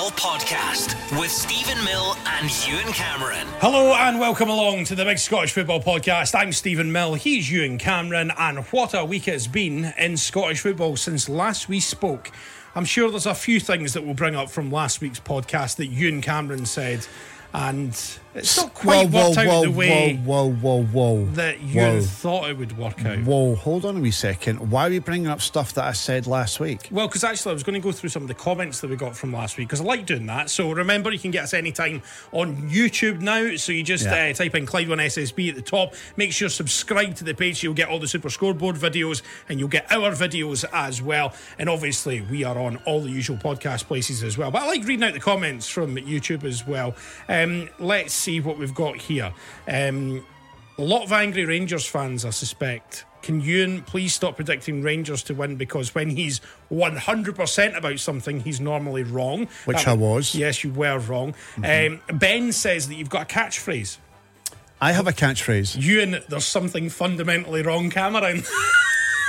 Podcast with Steven Mill and Ewen Cameron. Hello and welcome along to the Big Scottish Football Podcast. I'm Steven Mill, he's Ewen Cameron, and what a week it's been in Scottish football since last we spoke. I'm sure there's a few things that we'll bring up from last week's podcast that Ewen Cameron said, and it's not quite whoa, worked out whoa, the way whoa, whoa, whoa, whoa. that Ewen Whoa. thought it would work out. Whoa, hold on a wee second. Why are we bringing up stuff that I said last week? Well, because actually, I was going to go through some of the comments that we got from last week because I like doing that. So remember, you can get us anytime on YouTube now. So you just Yeah. uh, type in Clyde One SSB at the top. Make sure you subscribe to the page. So you'll get all the Super Scoreboard videos and you'll get our videos as well. And obviously, we are on all the usual podcast places as well. But I like reading out the comments from YouTube as well. Um, let's see what we've got here. Um, a lot of angry Rangers fans, I suspect. Can Ewen please stop predicting Rangers to win because when he's 100% about something, he's normally wrong. Which That- I was. Yes, you were wrong. Um, ben says that you've got a catchphrase. I have a catchphrase. Ewen, there's something fundamentally wrong, Cameron.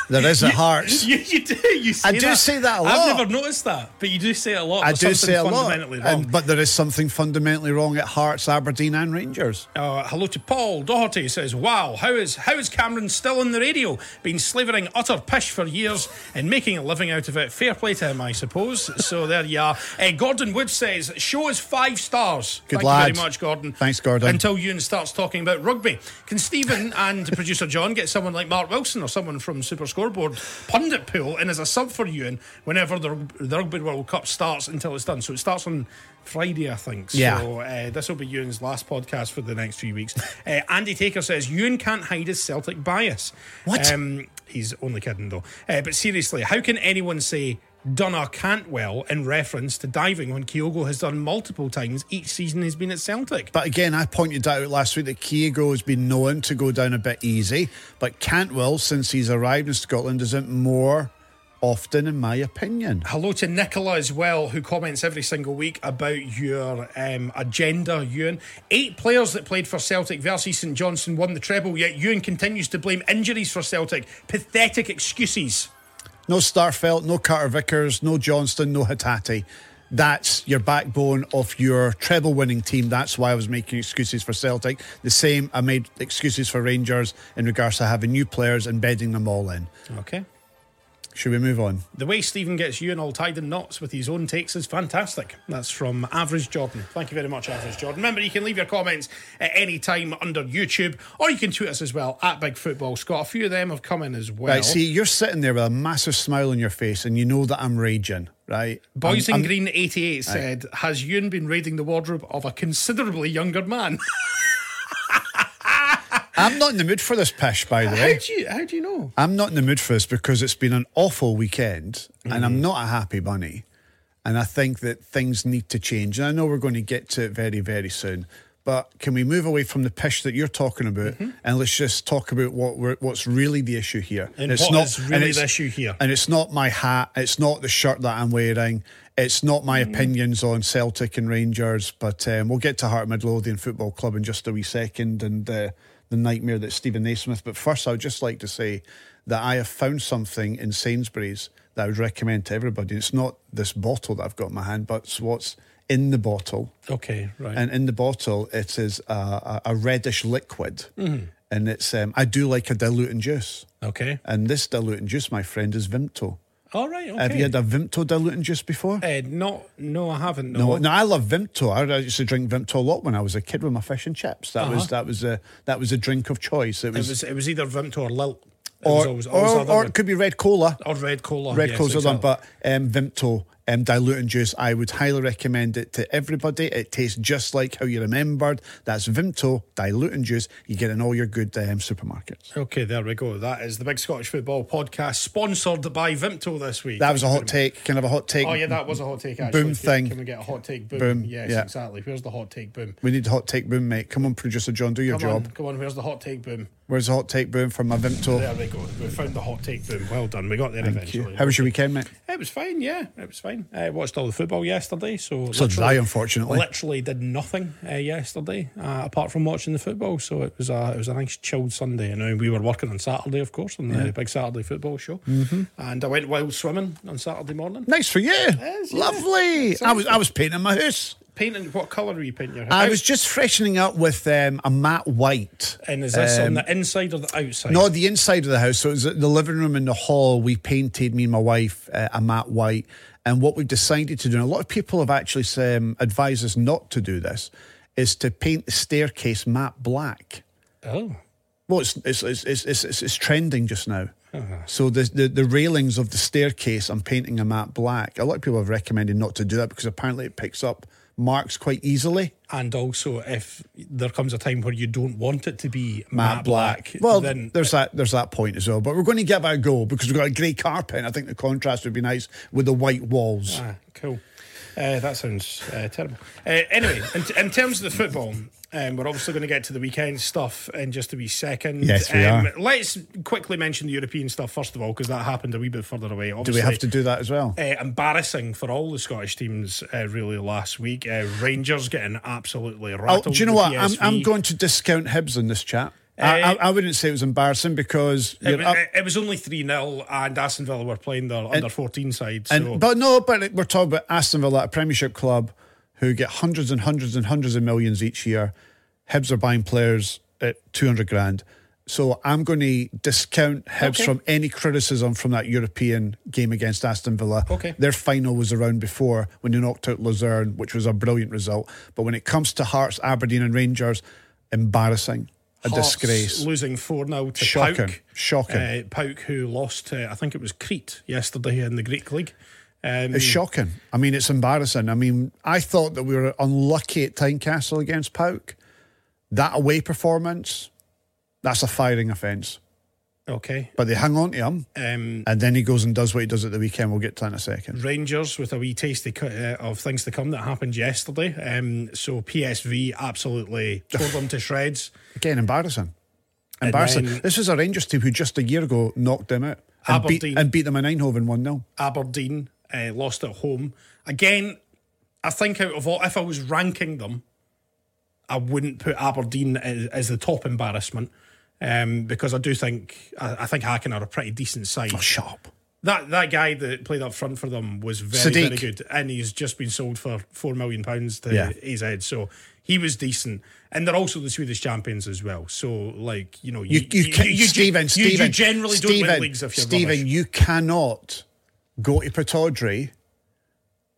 There is at Hearts. you, you do. You say I do that. say that I've never noticed that, but you do say it a lot. I do say a lot. And, but there is something fundamentally wrong at Hearts, Aberdeen, and Rangers. Uh, hello to Paul Doherty says, "Wow, how is how is Cameron still on the radio? Been slavering utter pish for years and making a living out of it. Fair play to him, I suppose." so there you are. Uh, Gordon Wood says, "Show is five stars." Good Thank lad. you very much, Gordon. Thanks, Gordon. Until Ewen starts talking about rugby, can Steven and producer John get someone like Mark Wilson or someone from Super Scoreboard pundit pool and as a sub for Ewen whenever the, the Rugby World Cup starts until it's done? So it starts on. Friday, I think. Yeah. So uh, this will be Ewen's last podcast for the next few weeks. Uh, Andy Taker says Ewen can't hide his Celtic bias. What? Um, he's only kidding though. Uh, but seriously, how can anyone say Dunner can't in reference to diving when Kyogo has done multiple times each season he's been at Celtic? But again, I pointed out last week that Kyogo has been known to go down a bit easy, but Cantwell, since he's arrived in Scotland, isn't more often, in my opinion. Hello to Nicola as well, who comments every single week about your um, agenda, Ewen. Eight players that played for Celtic versus St Johnstone won the treble, yet Ewen continues to blame injuries for Celtic. Pathetic excuses. No Starfelt, no Carter Vickers, no Johnston, no Hatate. That's your backbone of your treble winning team. That's why I was making excuses for Celtic. The same, I made excuses for Rangers in regards to having new players and bedding them all in. Okay. Should we move on? The way Steven gets you and all tied in knots with his own takes is fantastic. That's from Average Jordan. Thank you very much, Average Jordan. Remember, you can leave your comments at any time under YouTube, or you can tweet us as well at Big Football Scott. A few of them have come in as well. Right, see, you're sitting there with a massive smile on your face and you know that I'm raging, right? Boys I'm- in I'm- Green 88 said, Has Ewen been raiding the wardrobe of a considerably younger man? I'm not in the mood for this pish, by the way. how, do you, how do you know? I'm not in the mood for this because it's been an awful weekend and Mm-hmm. I'm not a happy bunny. And I think that things need to change. And I know we're going to get to it very, very soon. But can we move away from the pish that you're talking about Mm-hmm. and let's just talk about what we're, what's really the issue here? And what is really it's- the issue here? And it's not my hat, it's not the shirt that I'm wearing, it's not my Mm-hmm. opinions on Celtic and Rangers. But um, we'll get to Heart Midlothian Football Club in just a wee second and uh, the nightmare that's Steven Naismith. But first, I would just like to say that I have found something in Sainsbury's that I would recommend to everybody. It's not this bottle that I've got in my hand, but it's what's in the bottle. Okay, right. And in the bottle, it is a, a, reddish liquid. Mm-hmm. And it's um, I do like a diluting juice. okay. And this diluting juice, my friend, is Vimto. All right, okay. Have you had a Vimto diluting juice before? Uh, not, no, I haven't. No. No, no, I love Vimto. I used to drink Vimto a lot when I was a kid with my fish and chips. That was that was a that was a drink of choice. It Uh-huh. It was, was, it was either Vimto or Lilt. It or always, always or, or it could be red cola. Or red cola. Red yes, other exactly. but um, Vimto um, diluting juice. I would highly recommend it to everybody. It tastes just like how you remembered. That's Vimto diluting juice. You get in all your good um, supermarkets. Okay, there we go. That is the Big Scottish Football Podcast, sponsored by Vimto this week. That was a hot take. kind of a hot take? Oh yeah, that was a hot take. Actually. Boom Can- thing. Can we get a hot take? Boom. Boom, Yes, yeah. exactly. Where's the hot take? Boom. We need a hot take boom, mate. Come on, producer John, do your Come job. on, come on. Where's the hot take? Boom. Where's the hot take boom from my Vimto? There we go. We found the hot take. Boom. Well done. We got there Thank eventually. you. How was your weekend, mate? It was fine. Yeah, it was fine. Fine. I watched all the football yesterday, so So did I, unfortunately. literally did nothing uh, yesterday uh, apart from watching the football. So it was a it was a nice chilled Sunday. And uh, we were working on Saturday, of course, on the big Saturday football show. Mm-hmm. And I went wild swimming on Saturday morning. Nice for you. Yeah. Lovely. I was I was painting my house. Painting what colour were you painting your house? I was just freshening up with um, a matte white. And is this on um, the inside or the outside? No, the inside of the house. So it was the living room and the hall. We painted me and my wife uh, a matte white. And what we've decided to do, and a lot of people have actually um, advised us not to do this, is to paint the staircase matte black. Oh. Well, it's it's it's it's, it's, it's, it's trending just now. So the, the the railings of the staircase, I'm painting a matte black. A lot of people have recommended not to do that because apparently it picks up marks quite easily. And also, if there comes a time where you don't want it to be matte, black, Well, then there's that there's that point as well. But we're going to give it a go because we've got a grey carpet. And I think the contrast would be nice with the white walls. Ah, cool. Uh, that sounds uh, terrible. Uh, anyway, in, in terms of the football, um, we're obviously going to get to the weekend stuff in just a wee second. Yes, we um, are. Let's quickly mention the European stuff first of all, because that happened a wee bit further away. Do we have to do that as well? Uh, embarrassing for all the Scottish teams, uh, really, last week. Uh, Rangers getting absolutely Oh, do you know what? I'm, I'm going to discount Hibs in this chat. I, Uh, I, I wouldn't say it was embarrassing because It, was- it was only 3 0, and Aston Villa were playing their under 14 side. So. And, but no, but we're talking about Aston Villa, a Premiership club who get hundreds and hundreds and hundreds of millions each year. Hibs are buying players at 200 grand. So I'm going to discount Hibs Okay. from any criticism from that European game against Aston Villa. Okay. Their final was around before when they knocked out Luzern, which was a brilliant result. But when it comes to Hearts, Aberdeen, and Rangers, embarrassing. A Hearts disgrace. Losing 4 0 to Shocking. PAOK. Shocking. Uh, PAOK, who lost to, I think it was Crete yesterday in the Greek League. Um, It's shocking. I mean, it's embarrassing. I mean, I thought that we were unlucky at Tynecastle against PAOK. That away performance, that's a firing offence. okay. But they hang on to him, Um, and then he goes and does what he does at the weekend. We'll get to that in a second. Rangers with a wee taste of, uh, things to come that happened yesterday. Um, so PSV absolutely tore them to shreds. Again, embarrassing. Embarrassing. then- this was a Rangers team who just a year ago knocked them out and, beat, and beat them in Eindhoven 1 0. Aberdeen uh, lost at home. Again, I think out of all, if I was ranking them, I wouldn't put Aberdeen as, as the top embarrassment um, because I do think I, I think Hacken are a pretty decent side. Oh, shut up. That that guy that played up front for them was very Sadiq. very good, and he's just been sold for four million pounds to Yeah. AZ. So he was decent, and they're also the Swedish champions as well. So like you know You, you, can, you- Steven, you, Steven, you generally don't win leagues if you're Steven, rubbish. you cannot go to Pittodrie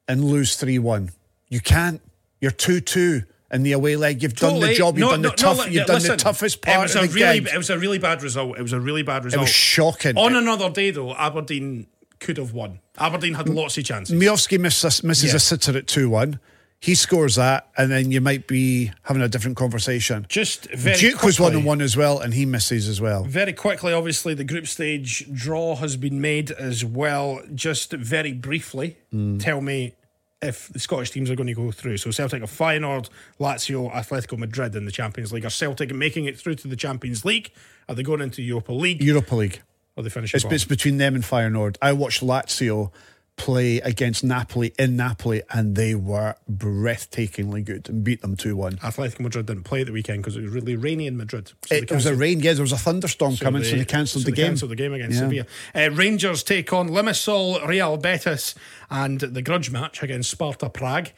and lose 3 1. You can't. You're 2 2 in the away leg. You've done the job. You've No, done no, the tough. no, you've done listen, the toughest it part was of a the really, game. It was a really bad result. It was a really bad result. It was shocking. On another day, though, Aberdeen could have won. Aberdeen had lots of chances. Miovski misses, misses Yeah. a sitter at 2 1. He scores that, and then you might be having a different conversation. Just very Duk was one quickly- on one as well, and he misses as well. Very quickly, obviously, the group stage draw has been made as well. Just very briefly, Mm. tell me if the Scottish teams are going to go through. So Celtic are Feyenoord, Lazio, Atletico Madrid in the Champions League. Are Celtic making it through to the Champions League? Are they going into Europa League? Europa League. Or are they finishing It's, it's between them and Feyenoord. I watched Lazio play against Napoli in Napoli, and they were breathtakingly good and beat them 2 1. Athletic Madrid didn't play the weekend because it was really rainy in Madrid. So they It was a rain, yeah, there was a thunderstorm coming, so they cancelled so the they game. cancelled the game against Yeah. Sevilla. Uh, Rangers take on Limassol, Real Betis, and the grudge match against Sparta Prague.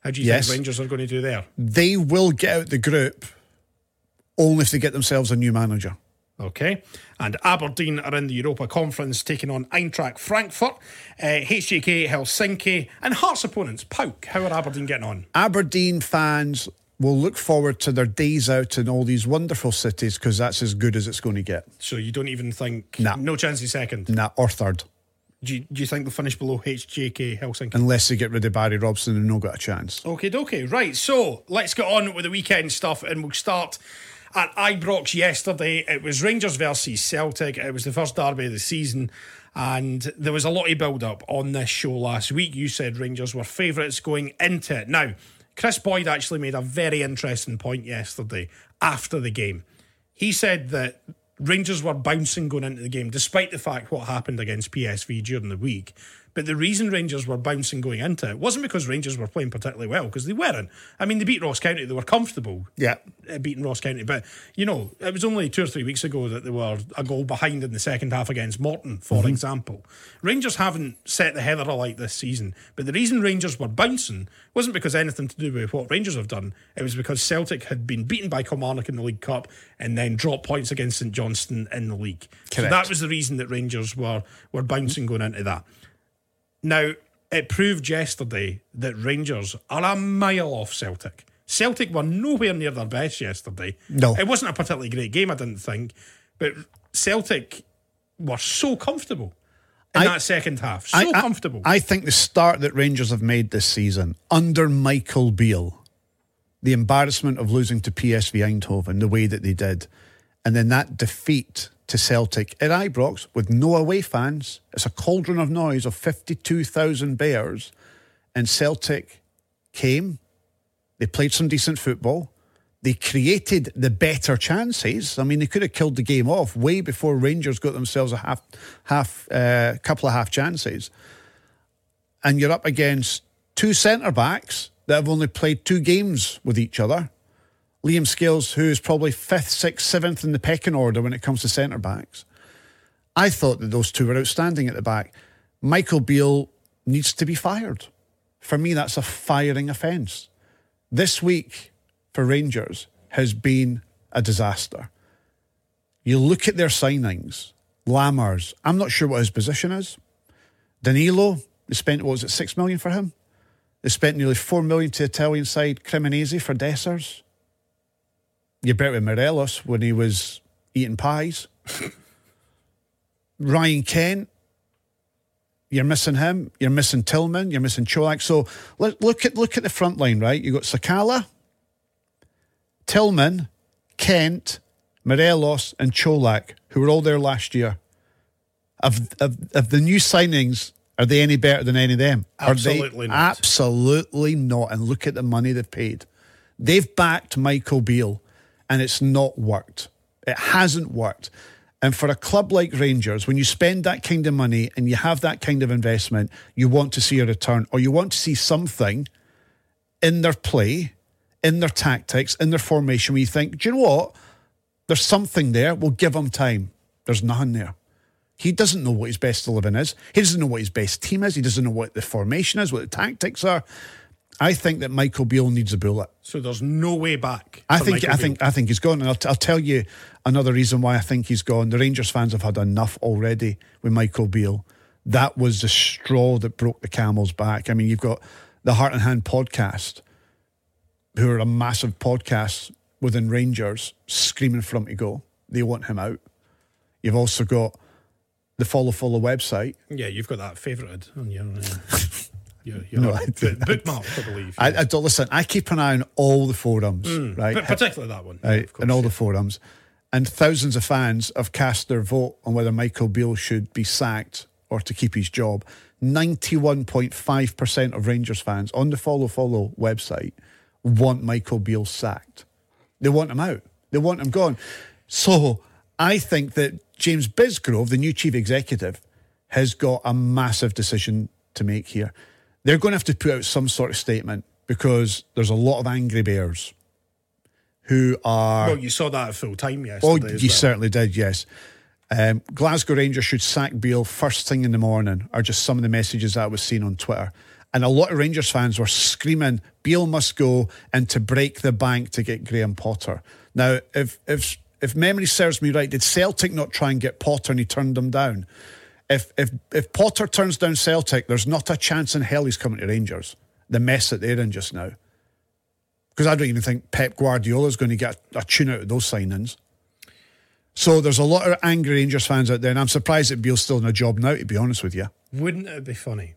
How do you Yes. think Rangers are going to do there? They will get out the group only if they get themselves a new manager. Okay. And Aberdeen are in the Europa Conference taking on Eintracht Frankfurt, uh, HJK Helsinki, and Hearts opponents, PAOK. How are Aberdeen getting on? Aberdeen fans will look forward to their days out in all these wonderful cities because that's as good as it's going to get. So you don't even think, Nah. no chance of second. Nah, or third. Do you, do you think they'll finish below HJK Helsinki? Unless they get rid of Barry Robson and no got a chance. Okay, okay, right. So let's get on with the weekend stuff, and we'll start at Ibrox yesterday. It was Rangers versus Celtic. It was the first derby of the season, and there was a lot of build up on this show last week. You said Rangers were favourites going into it. Now, Kris Boyd actually made a very interesting point yesterday after the game. He said that Rangers were bouncing going into the game, despite the fact what happened against PSV during the week. But the reason Rangers were bouncing going into it wasn't because Rangers were playing particularly well, because they weren't. I mean, they beat Ross County, they were comfortable Yeah. uh, beating Ross County. But, you know, it was only two or three weeks ago that they were a goal behind in the second half against Morton, for Mm-hmm. example. Rangers haven't set the heather alight this season. But the reason Rangers were bouncing wasn't because anything to do with what Rangers have done. It was because Celtic had been beaten by Kilmarnock in the League Cup and then dropped points against St Johnstone in the league. So that was the reason that Rangers were, were bouncing going into that. Now, it proved yesterday that Rangers are a mile off Celtic. Celtic were nowhere near their best yesterday. No. It wasn't a particularly great game, I didn't think. But Celtic were so comfortable in I- that second half. So I, I- comfortable. I think the start that Rangers have made this season under Michael Beale, the embarrassment of losing to PSV Eindhoven the way that they did, and then that defeat to Celtic at Ibrox with no away fans. It's a cauldron of noise of 52,000 Bears. And Celtic came, they played some decent football. They created the better chances. I mean, they could have killed the game off way before Rangers got themselves a half, half, uh, couple of half chances. And you're up against two centre backs that have only played two games with each other. Liam Scales, who is probably fifth, sixth, seventh in the pecking order when it comes to centre backs. I thought that those two were outstanding at the back. Michael Beale needs to be fired. For me, that's a firing offence. This week for Rangers has been a disaster. You look at their signings, Lammers, I'm not sure what his position is. Danilo, they spent, what was it, six million for him? They spent nearly four million to the Italian side Cremonese for Dessers. You bet with Morelos when he was eating pies. Ryan Kent, you're missing him. You're missing Tillman. You're missing Čolak. So let, look at look at the front line, right? You've got Sakala, Tillman, Kent, Morelos, and Čolak, who were all there last year. Of, of, of the new signings, are they any better than any of them? Absolutely not. Absolutely not. And look at the money they've paid. They've backed Michael Beale, and it's not worked. It hasn't worked. And for a club like Rangers, when you spend that kind of money and you have that kind of investment, you want to see a return or you want to see something in their play, in their tactics, in their formation where you think, do you know what? There's something there. We'll give him time. There's nothing there. He doesn't know what his best 11 is. He doesn't know what his best team is. He doesn't know what the formation is, what the tactics are. I think that Michael Beale needs a bullet. so there's no way back. I think Michael I Beale. think I think he's gone, and I'll, t- I'll tell you another reason why I think he's gone. The Rangers fans have had enough already with Michael Beale. That was the straw that broke the camel's back. I mean, you've got the Heart and Hand podcast, who are a massive podcast within Rangers, screaming for him to go. They want him out. You've also got the Follow Follow website. Yeah, you've got that favorited on your, uh, your, your No, I book- didn't. bookmark, I believe. I, I don't listen. I keep an eye on all the forums, hmm. right? but particularly that one. right, of course, and all the forums. And thousands of fans have cast their vote on whether Michael Beale should be sacked or to keep his job. 91.5% of Rangers fans on the Follow Follow website want Michael Beale sacked. They want him out. They want him gone. So I think that James Bisgrove, the new chief executive, has got a massive decision to make here. They're going to have to put out some sort of statement because there's a lot of angry bears who are. Well, you saw that at full time yesterday. Oh, you well. certainly did, yes. Um, Glasgow Rangers should sack Beale first thing in the morning, are just some of the messages that I was seeing on Twitter. And a lot of Rangers fans were screaming, Beale must go and to break the bank to get Graham Potter. Now, if if if memory serves me right, did Celtic not try and get Potter and he turned them down? If if if Potter turns down Celtic, there's not a chance in hell he's coming to Rangers. The mess that they're in just now. Because I don't even think Pep Guardiola is going to get a tune out of those signings. So there's a lot of angry Rangers fans out there, and I'm surprised that Beale's still in a job now, to be honest with you. Wouldn't it be funny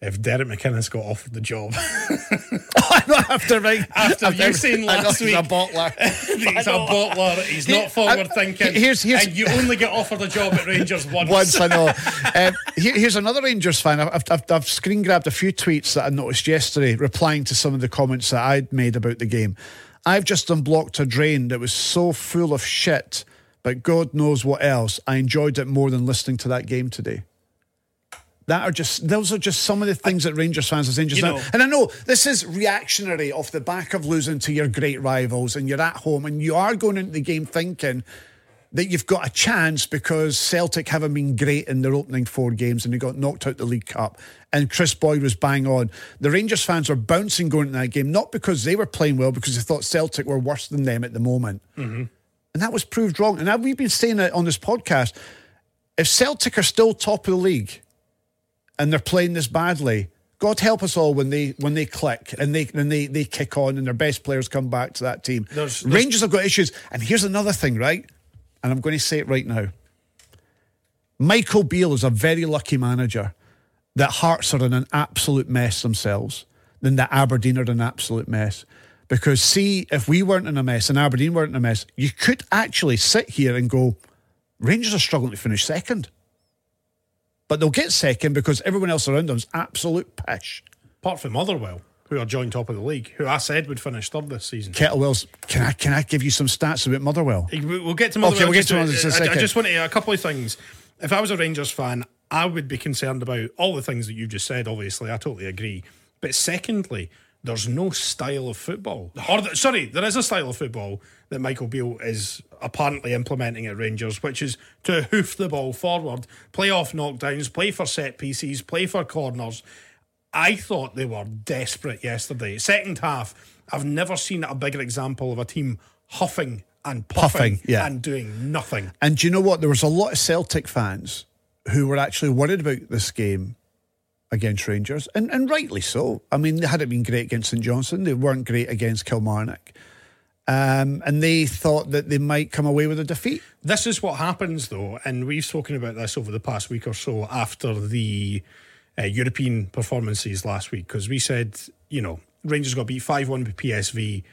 if Derek McInnes got offered the job? after right, After you saying I know last he's a week- bottler. he's a bottler. He's not forward thinking. Here's- here's- and you only get offered a job at Rangers once. Once I know. Um, here- here's another Rangers fan. I've, I've, I've screen grabbed a few tweets that I noticed yesterday, replying to some of the comments that I'd made about the game. I've just unblocked a drain that was so full of shit, but God knows what else. I enjoyed it more than listening to that game today. That are just those are just some of the things that Rangers fans are saying just You now. know- And I know this is reactionary off the back of losing to your great rivals, and you're at home, and you are going into the game thinking that you've got a chance because Celtic haven't been great in their opening four games and they got knocked out the League Cup. And Kris Boyd was bang on. The Rangers fans were bouncing going into that game, not because they were playing well, because they thought Celtic were worse than them at the moment. Mm-hmm. And that was proved wrong. And we've been saying it on this podcast. If Celtic are still top of the league and they're playing this badly, God help us all when they when they click and they and they, they kick on and their best players come back to that team. There's- there's- Rangers have got issues. And here's another thing, right? And I'm going to say it right now. Michael Beale is a very lucky manager that Hearts are in an absolute mess themselves, then that Aberdeen are in an absolute mess. Because see, if we weren't in a mess and Aberdeen weren't in a mess, you could actually sit here and go, Rangers are struggling to finish second. But they'll get second because everyone else around them is absolute pish. Apart from Motherwell, who are joint top of the league, who I said would finish third this season. Kettlewell's, can I can I give you some stats about Motherwell? We- We'll get to Motherwell. Okay, we'll get to Motherwell in a I- I, second. just want to a couple of things. If I was a Rangers fan, I would be concerned about all the things that you just said. Obviously, I totally agree. But secondly, there's no style of football. Or sorry, there is a style of football that Michael Beale is apparently implementing at Rangers, which is to hoof the ball forward, play off knockdowns, play for set pieces, play for corners. I thought they were desperate yesterday. Second half, I've never seen a bigger example of a team huffing and puffing, Puffing, yeah. and doing nothing. And do you know what? There was a lot of Celtic fans who were actually worried about this game against Rangers, and, and rightly so. I mean, they hadn't been great against St Johnstone, they weren't great against Kilmarnock. Um, and they thought that they might come away with a defeat. This is what happens, though, and we've spoken about this over the past week or so after the uh, European performances last week, because we said, you know, Rangers got beat 5 1 with PSV,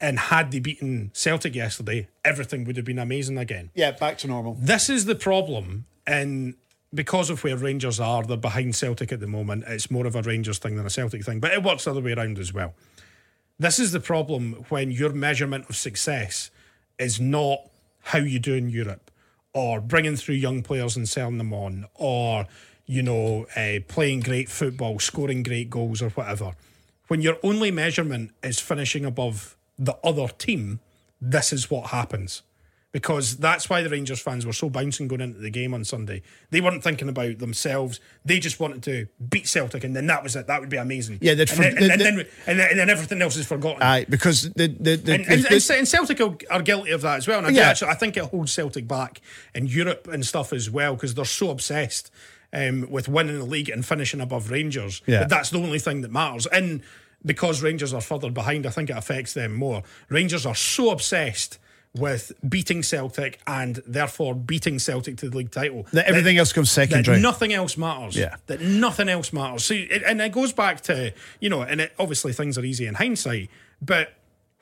and had they beaten Celtic yesterday, everything would have been amazing again. Yeah, back to normal. This is the problem, and because of where Rangers are, they're behind Celtic at the moment. It's more of a Rangers thing than a Celtic thing, but it works the other way around as well. This is the problem when your measurement of success is not how you do in Europe, or bringing through young players and selling them on, or you know, uh, playing great football, scoring great goals, or whatever. When your only measurement is finishing above the other team, this is what happens. Because that's why the Rangers fans were so bouncing going into the game on Sunday. They weren't thinking about themselves. They just wanted to beat Celtic, and then that was it. That would be amazing. Yeah, and then, for- and, then, they- and, then, and, then, and then everything else is forgotten. Aye, because the the, the, and, and, the- and Celtic are, guilty of that as well. And I, Yeah. actually, I think it holds Celtic back in Europe and stuff as well because they're so obsessed um, with winning the league and finishing above Rangers. Yeah. That that's the only thing that matters. And because Rangers are further behind, I think it affects them more. Rangers are so obsessed with beating Celtic and therefore beating Celtic to the league title that everything else comes that nothing else matters. Yeah. That nothing else matters. See, it, and it goes back to, you know, and it, obviously things are easy in hindsight, but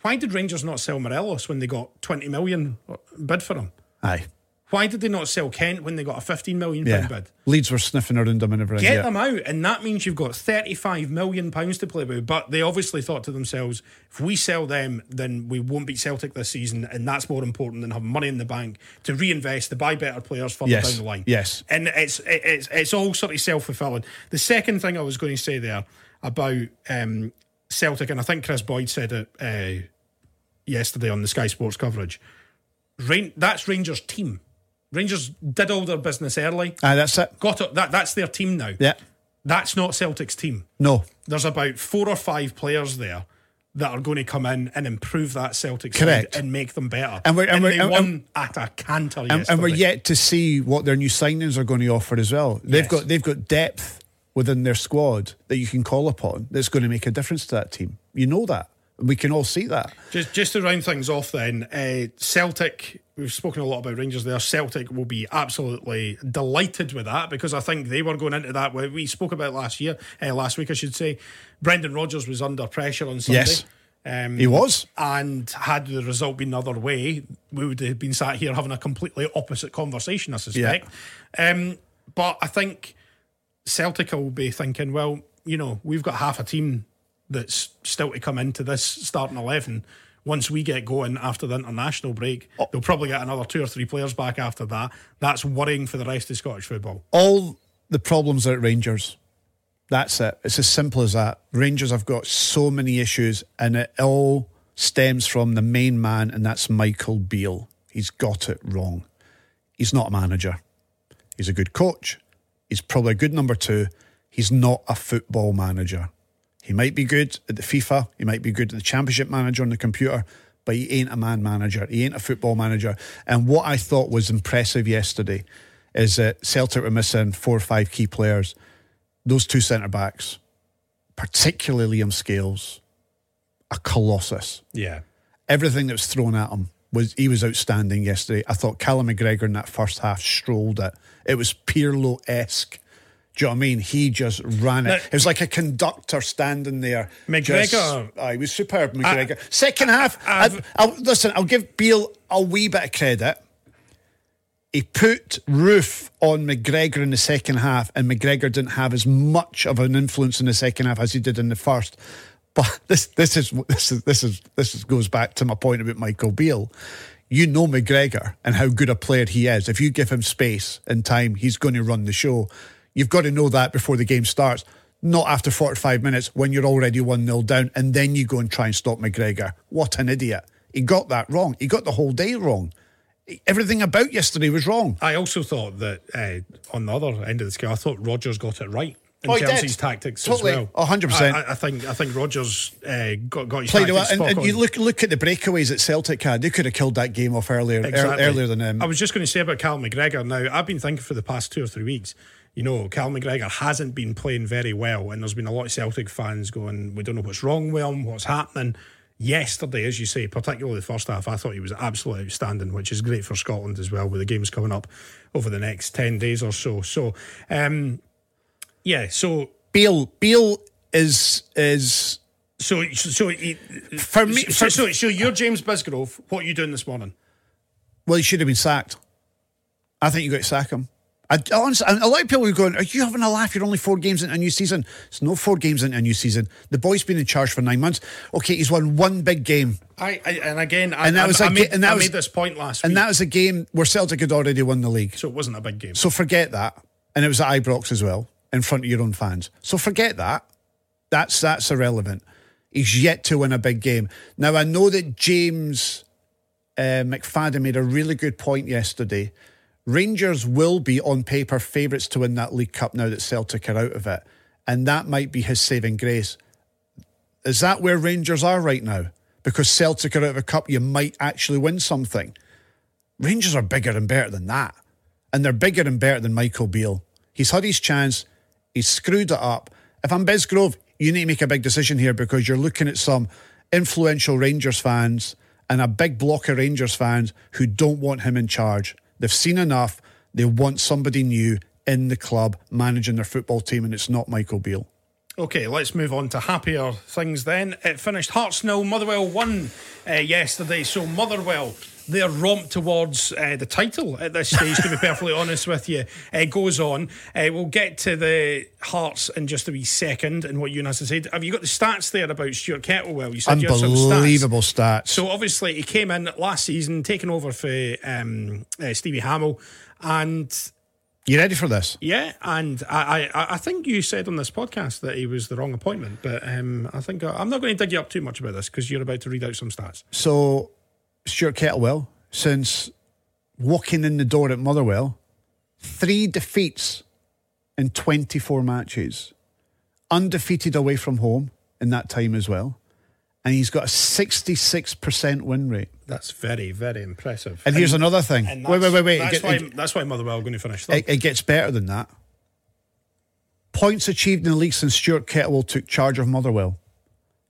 why did Rangers not sell Morelos when they got 20 million bid for him? Aye, Why did they not sell Kent when they got a 15 million yeah. bid? Leeds were sniffing around them and everything. Get yeah. them out, and that means you've got 35 million pounds to play with. But they obviously thought to themselves, if we sell them, then we won't beat Celtic this season, and that's more important than having money in the bank to reinvest, to buy better players further Yes, down the line. yes. and it's it's it's all sort of self fulfilling. The second thing I was going to say there about um, Celtic, and I think Kris Boyd said it uh, yesterday on the Sky Sports coverage. Rain, that's Rangers' team. Rangers did all their business early. Aye, that's it. Got it. That that's their team now. Yeah. That's not Celtic's team. No. There's about four or five players there that are going to come in and improve that Celtic Correct. side and make them better. And we're- and we're- they and- won at a canter and, yesterday. and we're yet to see what their new signings are going to offer as well. They've Yes. got they've got depth within their squad that you can call upon that's going to make a difference to that team. You know that. We can all see that. Just just to round things off, then uh, Celtic. We've spoken a lot about Rangers there. Celtic will be absolutely delighted with that because I think they were going into that. where We spoke about last year, uh, last week, I should say. Brendan Rodgers was under pressure on Sunday. Yes. Um, He was. And had the result been the other way, we would have been sat here having a completely opposite conversation, I suspect. Um, but I think Celtic will be thinking, well, you know, we've got half a team that's still to come into this starting 11. Once we get going after the international break, oh. they'll probably get another two or three players back after that. That's worrying for the rest of Scottish football. all the problems are at Rangers. That's it. It's as simple as that. Rangers have got so many issues, and it all stems from the main man, and that's Michael Beale. He's got it wrong. He's not a manager. He's a good coach. He's probably a good number two. He's not a football manager. He might be good at the FIFA. He might be good at the championship manager on the computer, but he ain't a man manager. He ain't a football manager. And what I thought was impressive yesterday is that Celtic were missing four or five key players. Those two centre backs, particularly Liam Scales, a colossus. Yeah. Everything that was thrown at him was he was outstanding yesterday. I thought Callum McGregor in that first half strolled it. It was Pirlo esque. Do you know what I mean? He just ran it. Now- it was like a conductor standing there. McGregor- Just, he was superb, McGregor. Second half, I've- I, I'll, listen, I'll give Beale a wee bit of credit. He put roof on McGregor in the second half, and McGregor didn't have as much of an influence in the second half as he did in the first. But this, this is this is this is this is, goes back to my point about Michael Beale. You know McGregor and how good a player he is. If you give him space and time, he's going to run the show. You've got to know that before the game starts, not after 45 minutes when you're already 1 0 down, and then you go and try and stop McGregor. What an idiot. He got that wrong. He got the whole day wrong. Everything about yesterday was wrong. I also thought that uh, on the other end of the scale, I thought Rodgers got it right in Oh, of did. his tactics Totally. as well. Oh, 100%. I, I, think I think Rodgers uh, got got his Played well, tactics and, spot and you look look at the breakaways that Celtic had. They could have killed that game off earlier ear- earlier than um, I was just going to say about Cal McGregor. Now, I've been thinking for the past two or three weeks, you know, Cal McGregor hasn't been playing very well, and there's been a lot of Celtic fans going, we don't know what's wrong with him, what's happening. Yesterday, as you say, particularly the first half, I thought he was absolutely outstanding, which is great for Scotland as well, with the games coming up over the next 10 days or so. So, um, yeah, so Beale. Beale is is so so he, For me- so, so, so you're James Bisgrove. What are you doing this morning? well, he should have been sacked. I think you got to sack him. I, honestly, a lot of people are going, Are you having a laugh? You're only four games into a new season. It's no four games into a new season. The boy's been in charge for nine months. Okay, he's won one big game. I, I and again, I, And that I, was I a made, and that I was- made this point last week. And week, that was a game where Celtic had already won the league. so it wasn't a big game. So forget that. And it was at Ibrox as well, in front of your own fans. So forget that. That's that's irrelevant. He's yet to win a big game. Now I know that James uh, McFadden made a really good point yesterday. Rangers will be on paper favourites to win that League Cup now that Celtic are out of it, and that might be his saving grace. Is that where Rangers are right now? Because Celtic are out of a cup, you might actually win something. Rangers are bigger and better than that. And they're bigger and better than Michael Beale. He's had his chance. He's screwed it up. If I'm Bisgrove, you need to make a big decision here because you're looking at some influential Rangers fans and a big block of Rangers fans who don't want him in charge. They've seen enough. They want somebody new in the club managing their football team, and it's not Michael Beale. Okay, let's move on to happier things then. It finished Hearts nil, Motherwell won uh, yesterday. So Motherwell, their romp towards uh, the title at this stage, to be perfectly honest with you, uh, goes on. Uh, we'll get to the Hearts in just a wee second and what you Eunice has said. Have you got the stats there about Stuart Kettlewell? You said you some stats. Unbelievable stats. So obviously he came in last season, taking over for um, uh, Stevie Hammell, and you ready for this? yeah, and I, I, I think you said on this podcast that he was the wrong appointment, but um, I think I'm not going to dig you up too much about this because you're about to read out some stats. So, Stuart Kettlewell, since walking in the door at Motherwell, three defeats in 24 matches, undefeated away from home in that time as well. And he's got a 66% win rate. That's very, very impressive. And here's another thing. Wait, wait, wait, wait. That's why, it- that's why Motherwell are going to finish third. it, it gets better than that. Points achieved in the league since Stuart Kettlewell took charge of Motherwell.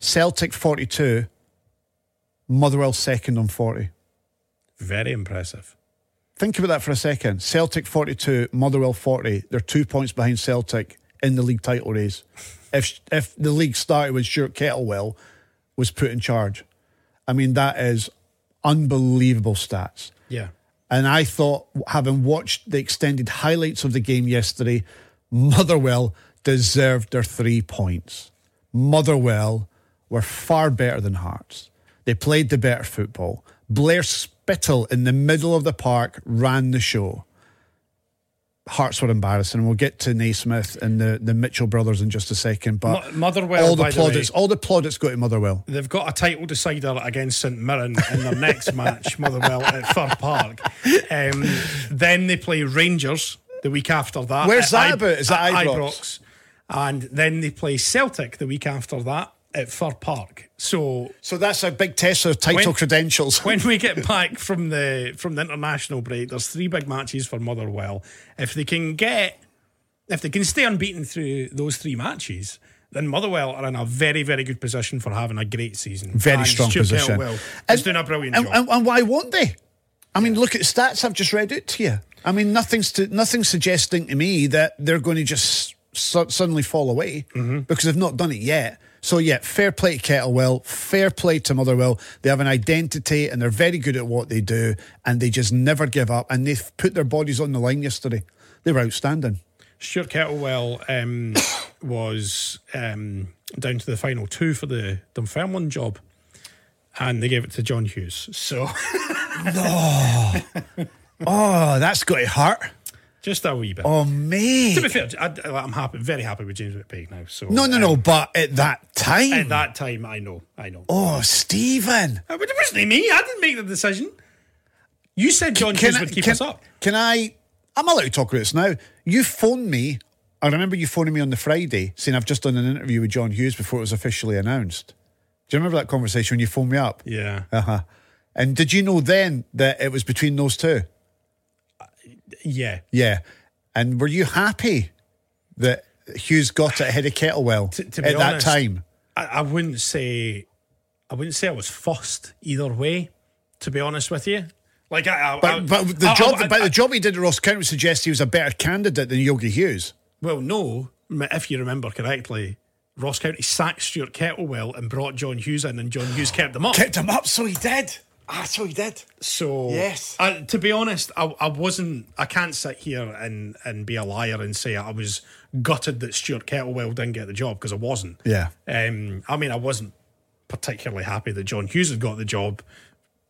Celtic 42, Motherwell second on 40. very impressive. Think about that for a second. Celtic 42, Motherwell 40. They're two points behind Celtic in the league title race. If if the league started when Stuart Kettlewell was put in charge, I mean that is unbelievable stats. Yeah. And I thought, having watched the extended highlights of the game yesterday, Motherwell deserved their three points. Motherwell were far better than Hearts. They played the better football. Blair Spittal in the middle of the park ran the show. Hearts were embarrassing. We'll get to Naismith and the, the Mitchell brothers in just a second. But Motherwell, all the by the plaudits, way- all the plaudits go to Motherwell. They've got a title decider against St Mirren in their next match, Motherwell at Fir Park. Um, then they play Rangers the week after that. Where's at that about? Is that at Ibrox? And then they play Celtic the week after that at Fir Park. So So that's a big test of title When- credentials. when we get back from the from the international break, there's three big matches for Motherwell. If they can get, if they can stay unbeaten through those three matches, then Motherwell are in a very very good position for having a great season. Very And strong Stuart position. Is doing a brilliant and, job. And, and why won't they? I mean, look at the stats I've just read it to you. I mean, nothing's to, nothing's suggesting to me that they're going to just su- suddenly fall away Mm-hmm. because they've not done it yet. So yeah, fair play to Kettlewell, fair play to Motherwell. They have an identity and they're very good at what they do, and they just never give up. And they've put their bodies on the line yesterday. They were outstanding. Stuart Kettlewell um, was um, down to the final two for the Dunfermline job, and they gave it to John Hughes. So Oh, that's got to hurt. Just a wee bit. Oh, man. To be fair, I, am happy, very happy with James McPake now. So No, no, um, no. But at that time, At that time, I know, I know. oh, Steven. Uh, But it wasn't me. I didn't make the decision. You said John Hughes would keep can, us up. Can I? I'm allowed to talk about this now. You phoned me. I remember you phoning me on the Friday saying I've just done an interview with John Hughes before it was officially announced. Do you remember that conversation when you phoned me up? Yeah. Uh huh. And did you know then that it was between those two? Yeah. Yeah. And were you happy that Hughes got it ahead of Kettlewell To- to at that time? I, I wouldn't say I wouldn't say I was fussed either way, to be honest with you. Like I, I But, but the I- job, but the job he did at Ross County suggests he was a better candidate than Yogi Hughes. well, no, if you remember correctly, Ross County sacked Stuart Kettlewell and brought John Hughes in, and John Hughes kept them up. Kept them up, so he did. Ah, so he did. So Yes. I, to be honest, I, I wasn't. I can't sit here and and be a liar and say I was gutted that Stuart Kettlewell didn't get the job because I wasn't. Yeah. Um. I mean, I wasn't particularly happy that John Hughes had got the job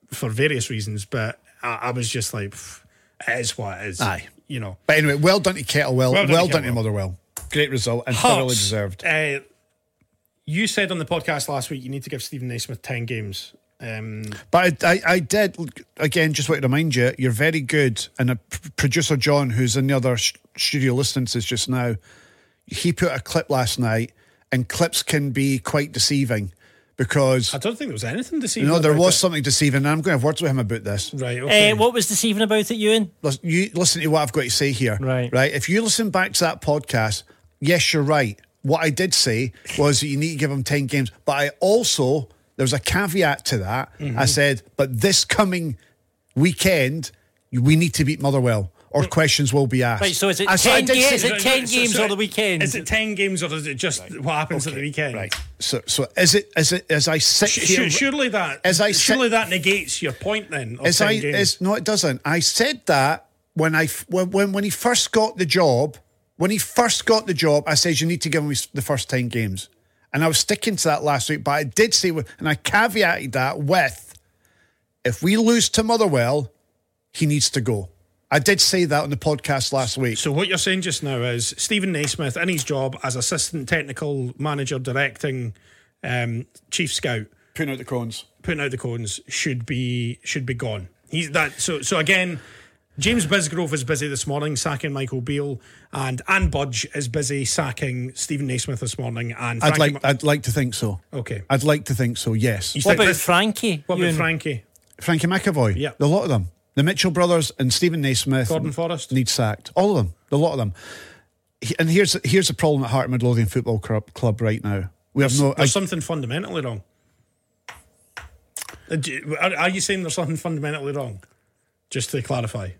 for various reasons, but I, I was just like, "Pff, it is what it is. Aye. You know. But anyway, well done to Kettlewell. Well Well done, done to to Motherwell. Great result and thoroughly deserved. Uh, you said on the podcast last week you need to give Steven Naismith ten games. Um, But I, I, I did again. Just want to remind you, you're very good. And a p- producer John, who's in the other sh- studio listening to this just now, he put a clip last night, and clips can be quite deceiving because I don't think there was anything deceiving. see. you know there was something deceiving. And I'm going to have words with him about this. right. Okay. Uh, what was deceiving about it, Ewen? Listen, you listen to what I've got to say here. Right. Right. If you listen back to that podcast, yes, you're right. What I did say was that you need to give him 10 games. But I also, there was a caveat to that. Mm-hmm. I said, but this coming weekend, we need to beat Motherwell or questions will be asked. Right, so is it I- so I 10 did is it 10 So- games so or the weekend? Is it ten games or is it just what happens at the weekend? Right. So, so is it, is it, as I sit Sh- here. surely that As I surely said- that negates your point then. Of As 10 I, games. as, no, it doesn't. I said that when I f- when, when when he first got the job. When he first got the job, I said you need to give him the first ten games, and I was sticking to that last week. But I did say, and I caveated that with, if we lose to Motherwell, he needs to go. I did say that on the podcast last week. so what you're saying just now is Steven Naismith in his job as assistant technical manager directing um, chief scout Putting out the cones. putting out the cones should be should be gone. He's that so so again. James Bisgrove is busy this morning sacking Michael Beale, and Anne Budge is busy sacking Steven Naismith this morning. And I'd Frankie like, I'd like to think so. Okay. I'd like to think so. Yes. You what about this- Frankie? what about Ewen? Frankie? Frankie McAvoy. Yeah. A lot of them. The Mitchell brothers and Stephen Naismith. Gordon Forrest? Need sacked. All of them. A lot of them. And here's here's the problem at Heart Midlothian Football Club, Club right now. We have no. There's I- something fundamentally wrong. Uh, do you- Are, are you saying there's something fundamentally wrong? Just to clarify.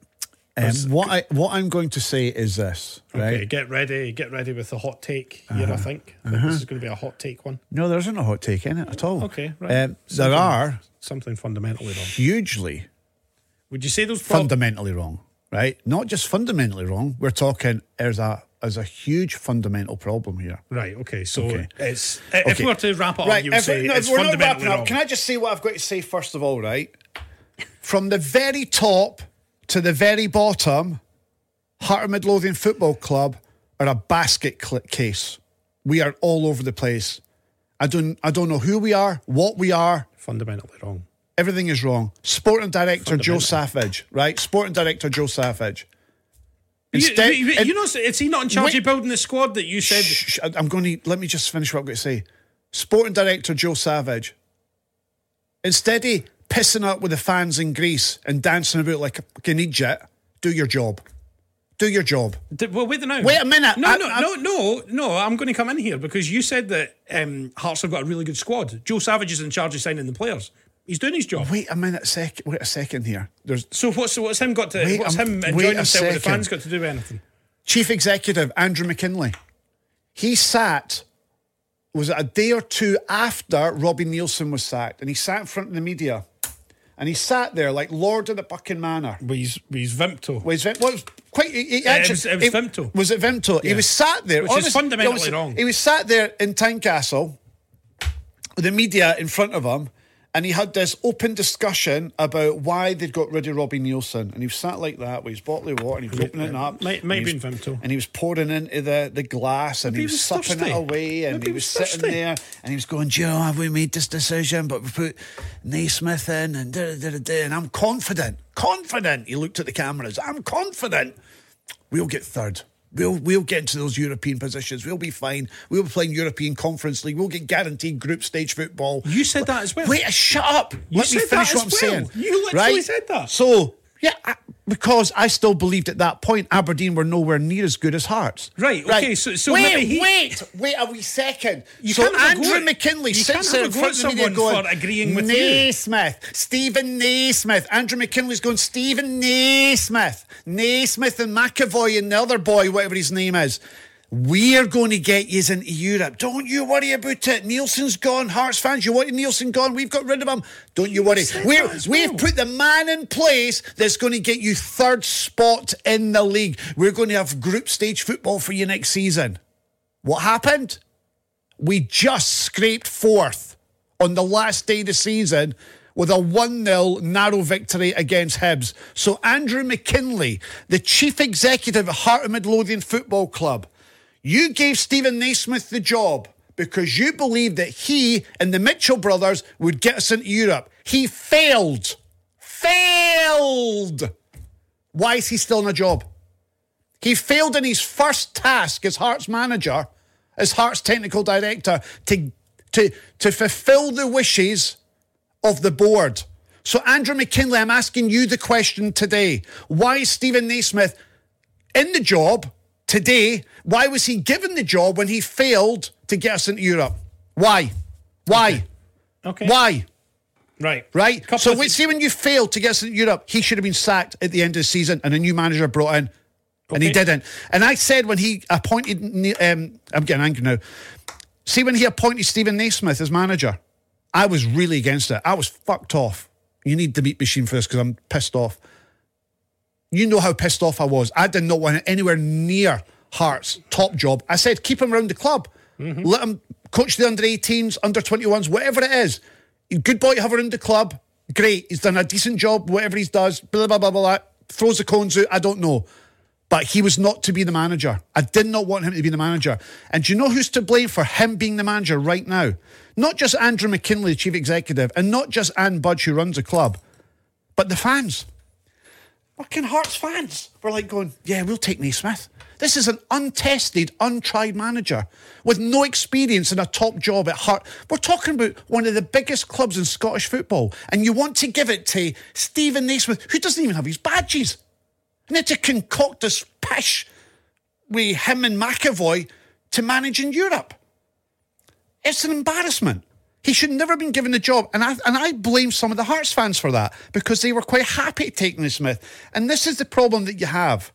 Um, what I what I'm going to say is this, right? Okay, get ready. Get ready with the hot take here. Uh-huh. I think think this is going to be a hot take one. No, there isn't a hot take in it at all. Okay, right. Um, there are something fundamentally wrong. hugely Would you say those prob- fundamentally wrong, right? Not just fundamentally wrong. We're talking there's a there's a huge fundamental problem here. Right. Okay. So Okay. it's if Okay. we were to wrap it up, you would if, say no, it's we're not wrapping wrong. up, can I just say what I've got to say first of all, right? From the very top to the very bottom, Heart of Midlothian Football Club are a basket case. We are all over the place. I don't, I don't know who we are, what we are. Fundamentally wrong. Everything is wrong. Sporting director Joe Savage, right? Sporting director Joe Savage. Instead, you, you, you know, is he not in charge Wait- of building the squad that you said? Shh, I- I'm going to let me just finish what I'm going to say. Sporting director Joe Savage, instead of pissing up with the fans in Greece and dancing about like a fucking idiot, do your job. Do your job. Did- well, wait now. Wait a minute. No, I- no, I- no, no, no. I'm going to come in here because you said that um, Hearts have got a really good squad. Joe Savage is in charge of signing the players. He's doing his job. Wait a minute, sec. Wait a second here. There's So what's what's him got to? Wait, what's I'm- him enjoying a himself with the fans got to do with anything? chief executive Andrew McKinlay. He sat. Was it a day or two after Robbie Neilson was sacked, and he sat in front of the media, and he sat there like Lord of the Bucking Manor. With his, with his Vimto. Was it was quite? He, he Uh, it was- it was Vimto. Was it Vimto? He was sat there, Which is honest- fundamentally honestly, wrong. He was sat there in Tynecastle with the media in front of him, and he had this open discussion about why they'd got rid of Robbie Neilson, and he was sat like that with his bottle of water, and he was opening it up, Might- might have been Vimto. and he was pouring into the, the glass, and he he was was supping thirsty. it away, and he he was sitting there, and he was going, Joe, have we made this decision? But we put Naismith in, and da da da da, and I'm confident, confident. He looked at the cameras. I'm confident. We'll get third. We'll we'll get into those European positions. We'll be fine. We'll be playing European Conference League. We'll get guaranteed group stage football. You said that as well. Wait, shut up. You Let me said finish that what I'm as well. saying. You literally said that. So yeah, I, because I still believed at that point Aberdeen were nowhere near as good as Hearts. Right, okay, so- so wait, he- wait, wait a wee second. You so can't have a go Andrew McKinlay you sits can't there have in front of someone going, for agreeing with you. Naismith, Steven Naismith. Andrew McKinlay's going, Steven Naismith, Naismith and McAvoy and the other boy, whatever his name is. We're going to get yous into Europe. Don't you worry about it. Neilson's gone. Hearts fans, you want Neilson gone? We've got rid of him. Don't you worry. We're, we've well. put the man in place that's going to get you third spot in the league. We're going to have group stage football for you next season. What happened? We just scraped fourth on the last day of the season with a 1 0 narrow victory against Hibs. So, Andrew McKinlay, the chief executive at Heart of Midlothian Football Club, you gave Steven Naismith the job because you believed that he and the Mitchell brothers would get us into Europe. He failed. Failed. Why is he still in a job? He failed in his first task as Hearts manager, as Hearts technical director, to, to, to fulfill the wishes of the board. So, Andrew McKinlay, I'm asking you the question today. Why is Steven Naismith in the job today? Why was he given the job when he failed to get us into Europe? Why? Why? Okay. Why? Right. Right? Couple so, thi- see, when you failed to get us into Europe, he should have been sacked at the end of the season and a new manager brought in. And he didn't. And I said when he appointed, um, I'm getting angry now. See, when he appointed Steven Naismith as manager, I was really against it. I was fucked off. You need the meat machine for this because I'm pissed off. You know how pissed off I was. I did not want it anywhere near Hart's top job. I said, keep him around the club. Mm-hmm. Let him coach the under 18s, under 21s, whatever it is. Good boy to have around the club. Great. He's done a decent job, whatever he does. Blah, blah, blah, blah, blah. Throws the cones out. I don't know. But he was not to be the manager. I did not want him to be the manager. And do you know who's to blame for him being the manager right now? Not just Andrew McKinlay, the chief executive, and not just Anne Budge, who runs the club, but the fans. Fucking Hearts fans were like going, yeah, we'll take Naismith. This is an untested, untried manager with no experience in a top job at Heart. We're talking about one of the biggest clubs in Scottish football, and you want to give it to Steven Naismith, who doesn't even have his badges. And then to concoct this pish with him and McAvoy to manage in Europe. It's an embarrassment. He should never have been given the job. And I, and I blame some of the Hearts fans for that because they were quite happy taking the Smith. And this is the problem that you have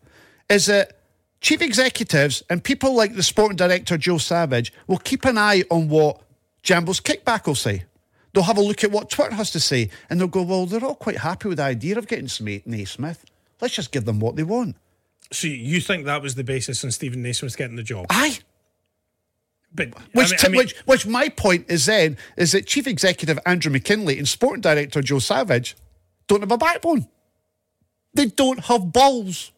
is that chief executives and people like the sporting director Joe Savage will keep an eye on what Jambo's kickback will say. They'll have a look at what Twitter has to say and they'll go, well, they're all quite happy with the idea of getting Naismith. Let's just give them what they want. So you think that was the basis on Steven Naismith getting the job? Aye. But Which, I mean, I mean, which, which my point is then is that Chief Executive Andrew McKinlay and Sporting Director Joe Savage don't have a backbone. They don't have balls.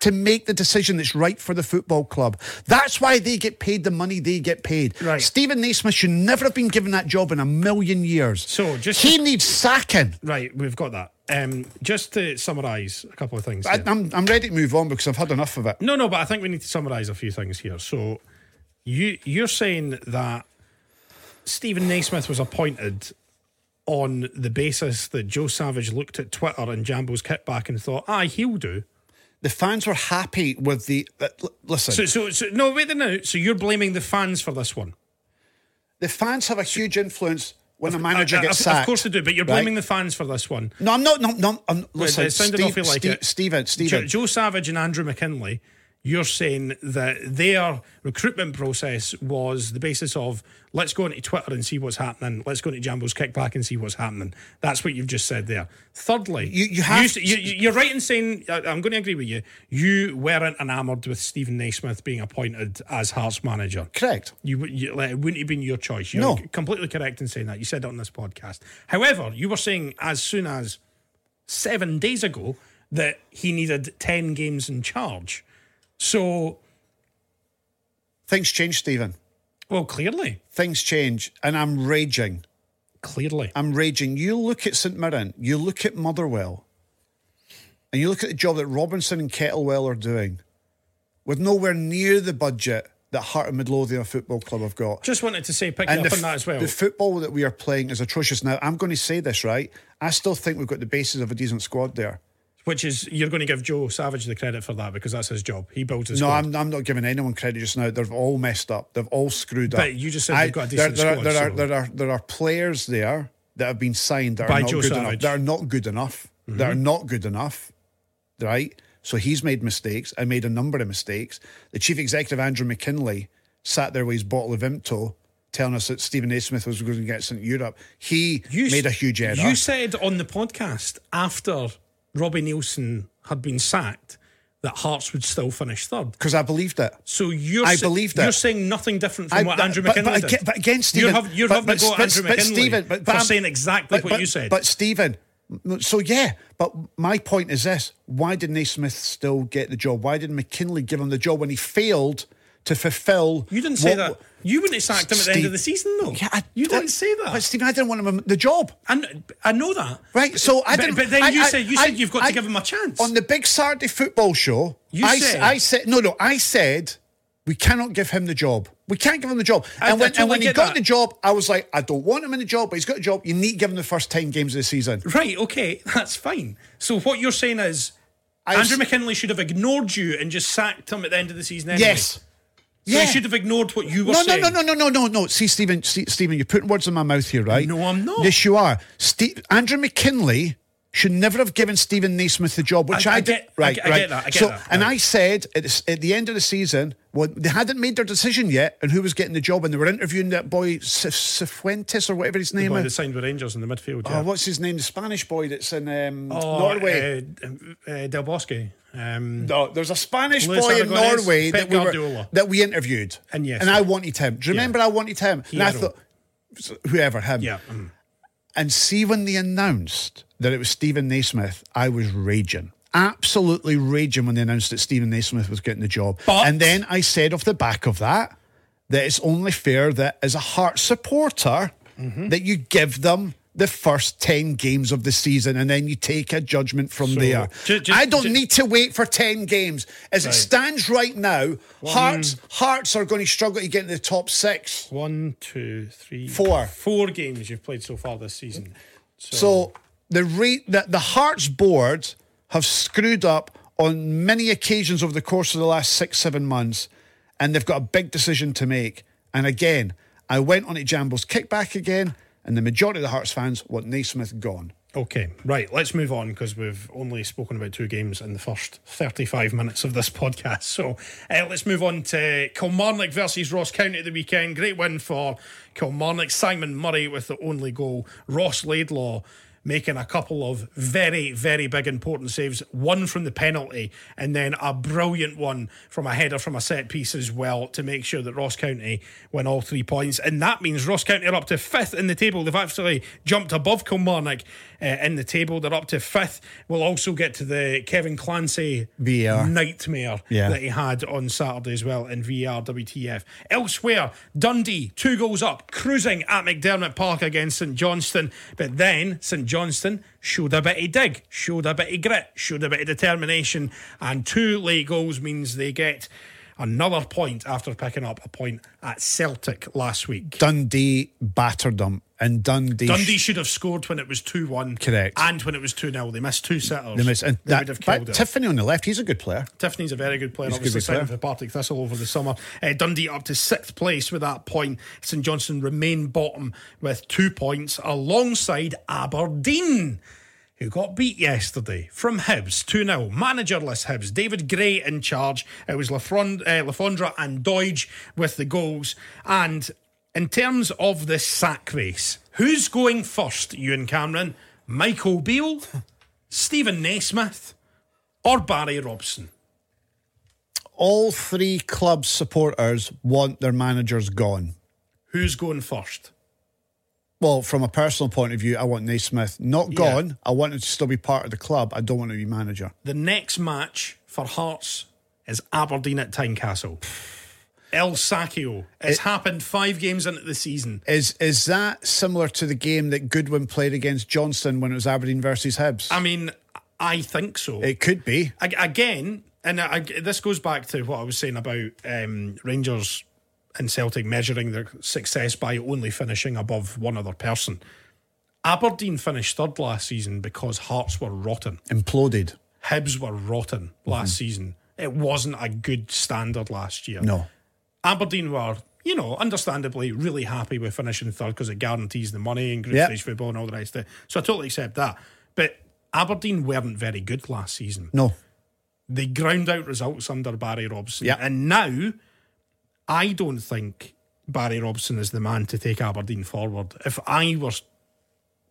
to make the decision that's right for the football club. That's why they get paid the money they get paid. Right. Steven Naismith should never have been given that job in a million years. So, just- he needs sacking. Right, we've got that. Um, just to summarise a couple of things. I, I'm I'm ready to move on because I've had enough of it. No, no, but I think we need to summarise a few things here. So, you you're saying that Steven Naismith was appointed on the basis that Joe Savage looked at Twitter and Jambo's kickback and thought, "Aye, he'll do." The fans were happy with the. Uh, l- listen, So, so, so no, wait a minute. So you're blaming the fans for this one? the fans have a huge influence when a manager Uh, gets of, sacked. of course they do, but you're right? blaming the fans for this one. No, I'm not. No, no. I'm, listen, it sounded Steve, awful like Steve, it. Steven, Jo- Steven. Joe Savage and Andrew McKinlay, you're saying that their recruitment process was the basis of let's go into Twitter and see what's happening. Let's go into Jambo's kickback and see what's happening. That's what you've just said there. Thirdly, You- you have s- you, you're right in saying I'm going to agree with you. You weren't enamoured with Steven Naismith being appointed as Hearts manager. Correct. You, you like, it wouldn't have been your choice. You're No. completely correct in saying that. You said it on this podcast. However, you were saying as soon as seven days ago that he needed 10 games in charge. So, Things change, Steven. well, clearly, Things change, and I'm raging. clearly. I'm raging. You look at St Mirren, you look at Motherwell, and you look at the job that Robinson and Kettlewell are doing with nowhere near the budget that Heart of Midlothian Football Club have got. Just wanted to say, pick And up the, on that as well. the football that we are playing is atrocious. Now, I'm going to say this, right? I still think we've got the basis of a decent squad there. Which is, you're going to give Joe Savage the credit for that because that's his job. He builds his No, squad. I'm, I'm not giving anyone credit just now. They've all messed up. They've all screwed up. But you just said they've got a decent there, squad, There, are, there, are, there are players there that have been signed that By are not Joe good enough. Savage. Mm-hmm. That are not good enough. That are not good enough. Right? So he's made mistakes. I made a number of mistakes. The chief executive, Andrew McKinlay, sat there with his bottle of Vimto telling us that Steven Naismith was going to get sent to Europe. He You made a huge error. You said on the podcast after Robbie Neilson had been sacked that Hearts would still finish third. because I believed it. So you're I believed that. You're saying nothing different from I- what Andrew but- McKinlay but, did. but again, Steven, you're, hav- you're but, having but, to go at but, Andrew but McKinlay Steven, but, but for I'm- saying exactly but- what but- you said. But Steven, so yeah, but my point is this: Why did Naismith still get the job? Why did McKinlay give him the job when he failed to fulfil? you didn't say what- that. You wouldn't have sacked him at the end of the season, though. Yeah, I, you didn't say that. But Steven, I didn't want him the job. I, I know that. Right, so I But- didn't. but then I- you I- said- you said you've got to give him a chance. on the big Saturday football show. You I, said- I said no, no. I said we cannot give him the job. We can't give him the job. And when, totally and when he got that. the job, I was like, I don't want him in the job, but he's got a job. You need to give him the first ten games of the season. Right, okay, that's fine. So what you're saying is I Andrew s- McKinlay should have ignored you and just sacked him at the end of the season anyway. Yes. So Yeah. he should have ignored what you were saying. No, no, no, no, no, no, no, no. See, Steven, see, Steven, you're putting words in my mouth here, right? No, I'm not. Yes, you are. Ste- Andrew McKinlay should never have given Steven Naismith the job, which I- I, I did. get- I right, get- I right. get that, I get so, that, and right. I said at the, at the end of the season, well, they hadn't made their decision yet, and who was getting the job, and they were interviewing that boy C- Cifuentes or whatever his The name boy that is. signed with Rangers in the midfield. Oh, Yeah. what's his name? The Spanish boy that's in um, Oh, Norway. Uh, uh, Del Bosque. Um, No, there's a Spanish Luis boy in Aragonés, Norway Pep that we, were, Guardiola. that we interviewed, And yes, and yeah. I wanted him. Do you remember I wanted him? And I thought, whoever him, yeah. mm. And see when they announced that it was Steven Naismith, I was raging. Absolutely raging when they announced that Steven Naismith was getting the job. But- and then I said off the back of that that it's only fair that as a heart supporter Mm-hmm. that you give them the first 10 games of the season and then you take a judgment from So, there. I don't need to wait for 10 games. As it stands right now, Hearts Hearts are going to struggle to get into the top 6. One, two, three, Four. Four games you've played so far this season. So, So the rate that the Hearts board have screwed up on many occasions over the course of the last six, seven months, and they've got a big decision to make. And again, I went on to Jambo's kickback again, and the majority of the Hearts fans want Naismith gone. Okay, right. Let's move on because we've only spoken about two games in the first 35 minutes of this podcast. So uh, let's move on to Kilmarnock versus Ross County the weekend. Great win for Kilmarnock. Simon Murray with the only goal. Ross Laidlaw making a couple of very, very big important saves. One from the penalty, and then a brilliant one from a header from a set piece as well to make sure that Ross County win all three points. And that means Ross County are up to fifth in the table. They've actually jumped above Kilmarnock uh, in the table. They're up to fifth. We'll also get to the Kevin Clancy VAR. nightmare Yeah. that he had on Saturday as well in VR WTF. Elsewhere, Dundee, two goals up, cruising at McDiarmid Park against St Johnstone. But then St Johnstone showed a bit of dig, showed a bit of grit, showed a bit of determination, and two late goals means they get another point after picking up a point at Celtic last week. Dundee battered them, and Dundee. Dundee should have scored when it was 2 1. Correct. And when it was 2 0. They missed two sitters. They missed- and They that, would have but killed it. Tiffoney on the left, he's a good player. Tiffoney's a very good player, He's obviously good signing for Partick Thistle over the summer. Uh, Dundee up to sixth place with that point. St Johnstone remain bottom with two points alongside Aberdeen. Who got beat yesterday from Hibs 2 0. Managerless Hibs. David Gray in charge. It was Lafond- uh, Le Fondre and Doige with the goals. And in terms of the sack race, who's going first, Ewen Cameron? Michael Beale, Steven Naismith, or Barry Robson? All three club supporters want their managers gone. Who's going first? Well, from a personal point of view, I want Naismith not Yeah. gone. I want him to still be part of the club. I don't want to be manager. The next match for Hearts is Aberdeen at Tynecastle. El Sacchio. It's happened five games into the season. Is is that similar to the game that Goodwin played against Johnston when it was Aberdeen versus Hibs? I mean, I think so. it could be. Ag- Again, and I, this goes back to what I was saying about um, Rangers and Celtic measuring their success by only finishing above one other person. Aberdeen finished third last season because Hearts were rotten. Imploded. Hibs were rotten mm-hmm. last season. It wasn't a good standard last year. No. Aberdeen were, you know, understandably really happy with finishing third because it guarantees the money and group Yep. stage football and all the rest of it. So I totally accept that. But Aberdeen weren't very good last season. No. They ground out results under Barry Robson. Yep. And now, I don't think Barry Robson is the man to take Aberdeen forward. If I was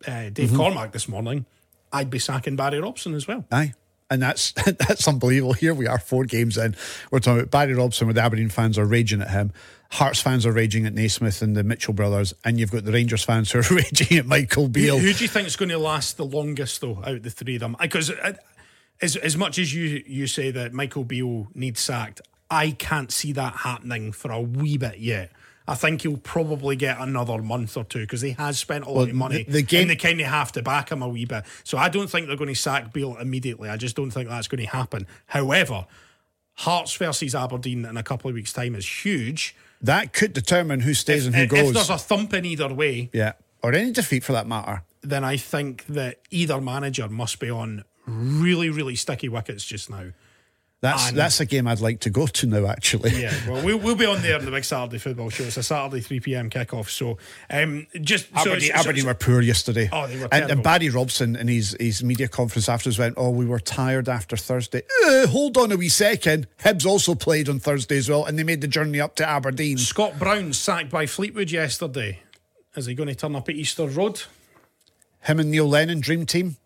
uh, Dave Mm-hmm. Cormack this morning, I'd be sacking Barry Robson as well. Aye. And that's that's unbelievable. Here we are, four games in. We're talking about Barry Robson, where the Aberdeen fans are raging at him. Hearts fans are raging at Naismith and the Mitchell brothers. And you've got the Rangers fans who are raging at Michael Who, Beale. who do you think is going to last the longest, though, out of the three of them? Because uh, as as much as you you say that Michael Beale needs sacked, I can't see that happening for a wee bit yet. I think he'll probably get another month or two because he has spent a lot of money, the- the game- and they kind of have to back him a wee bit. So I don't think they're going to sack Beale immediately. I just don't think that's going to happen. However, Hearts versus Aberdeen in a couple of weeks' time is huge. That could determine who stays and who If, goes. if there's a thump in either way, yeah. Or any defeat for that matter. then I think that either manager must be on really, really sticky wickets just now. That's And- that's a game I'd like to go to now, actually. Yeah, well, we'll, we'll be on there in the big Saturday football show. It's a Saturday 3 pm kickoff. So, um, just so- Aberdeen, so- so- were poor yesterday. Oh, they were and, and. Barry Robson in his, his media conference afterwards went, "Oh, we were tired after Thursday." Uh, hold on a wee second. Hibs also played on Thursday as well, and they made the journey up to Aberdeen. Scott Brown sacked by Fleetwood yesterday. Is he going to turn up at Easter Road? Him and Neil Lennon, dream team.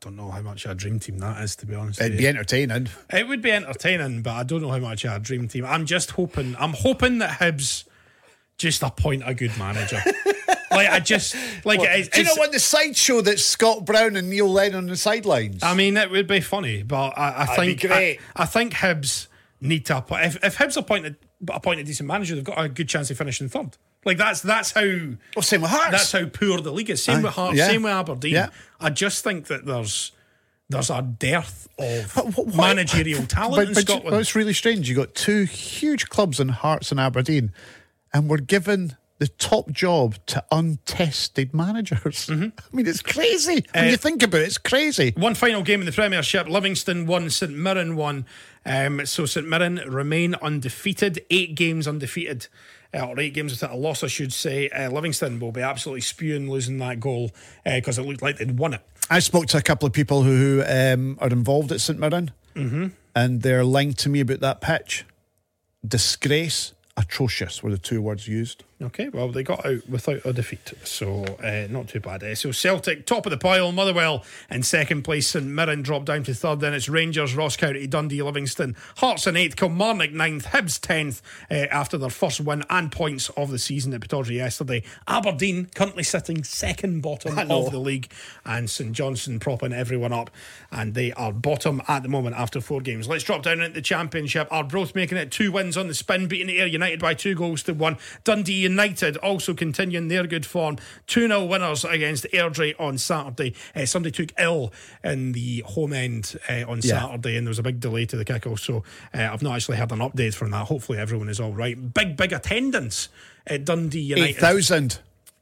Don't know how much a dream team that is, to be honest. It'd be entertaining. It would be entertaining, but I don't know how much a dream team. I'm just hoping. I'm hoping that Hibs just appoint a good manager. like I just like it's, Do you know what the sideshow that Scott Brown and Neil Lennon on the sidelines? I mean, it would be funny, but I, I think great. I, I think Hibs need to appoint. If, if Hibs appointed appoint a decent manager, they've got a good chance of finishing third. Like that's that's how oh, same with Hearts. that's how poor the league is. Same Aye, with Hearts, yeah. same with Aberdeen. Yeah. I just think that there's there's a dearth of Wh- why- managerial talent But- in but Scotland. well, it's really strange. You got two huge clubs in Hearts and Aberdeen, and we're given the top job to untested managers. Mm-hmm. I mean, it's crazy when Uh, you think about it. It's crazy. One final game in the Premiership. Livingston won, St Mirren won. Um, so St Mirren remain undefeated, eight games undefeated, uh, or eight games without a loss, I should say. Uh, Livingston will be absolutely spewing losing that goal because it looked like they'd won it. I spoke to a couple of people who um, are involved at St Mirren, Mm-hmm. and they're lying to me about that pitch. Disgrace, atrocious were the two words used. Okay, well, they got out without a defeat, so uh, not too bad. Uh, so Celtic, top of the pile, Motherwell in second place, St Mirren dropped down to third, then it's Rangers, Ross County, Dundee, Livingston, Hearts in eighth, Kilmarnock ninth, Hibs tenth uh, after their first win and points of the season at Pittodrie yesterday. Aberdeen currently sitting second bottom of the league, and St Johnstone propping everyone up, and they are bottom at the moment after four games. Let's drop down into the Championship. Arbroath making it two wins on the spin, beating Ayr United by two goals to one. Dundee United also continuing their good form. 2 0 winners against Airdrie on Saturday. Uh, somebody took ill in the home end uh, on Yeah. Saturday, and there was a big delay to the kick-off. So uh, I've not actually had an update from that. Hopefully, everyone is all right. Big, big attendance at Dundee United. 8,000.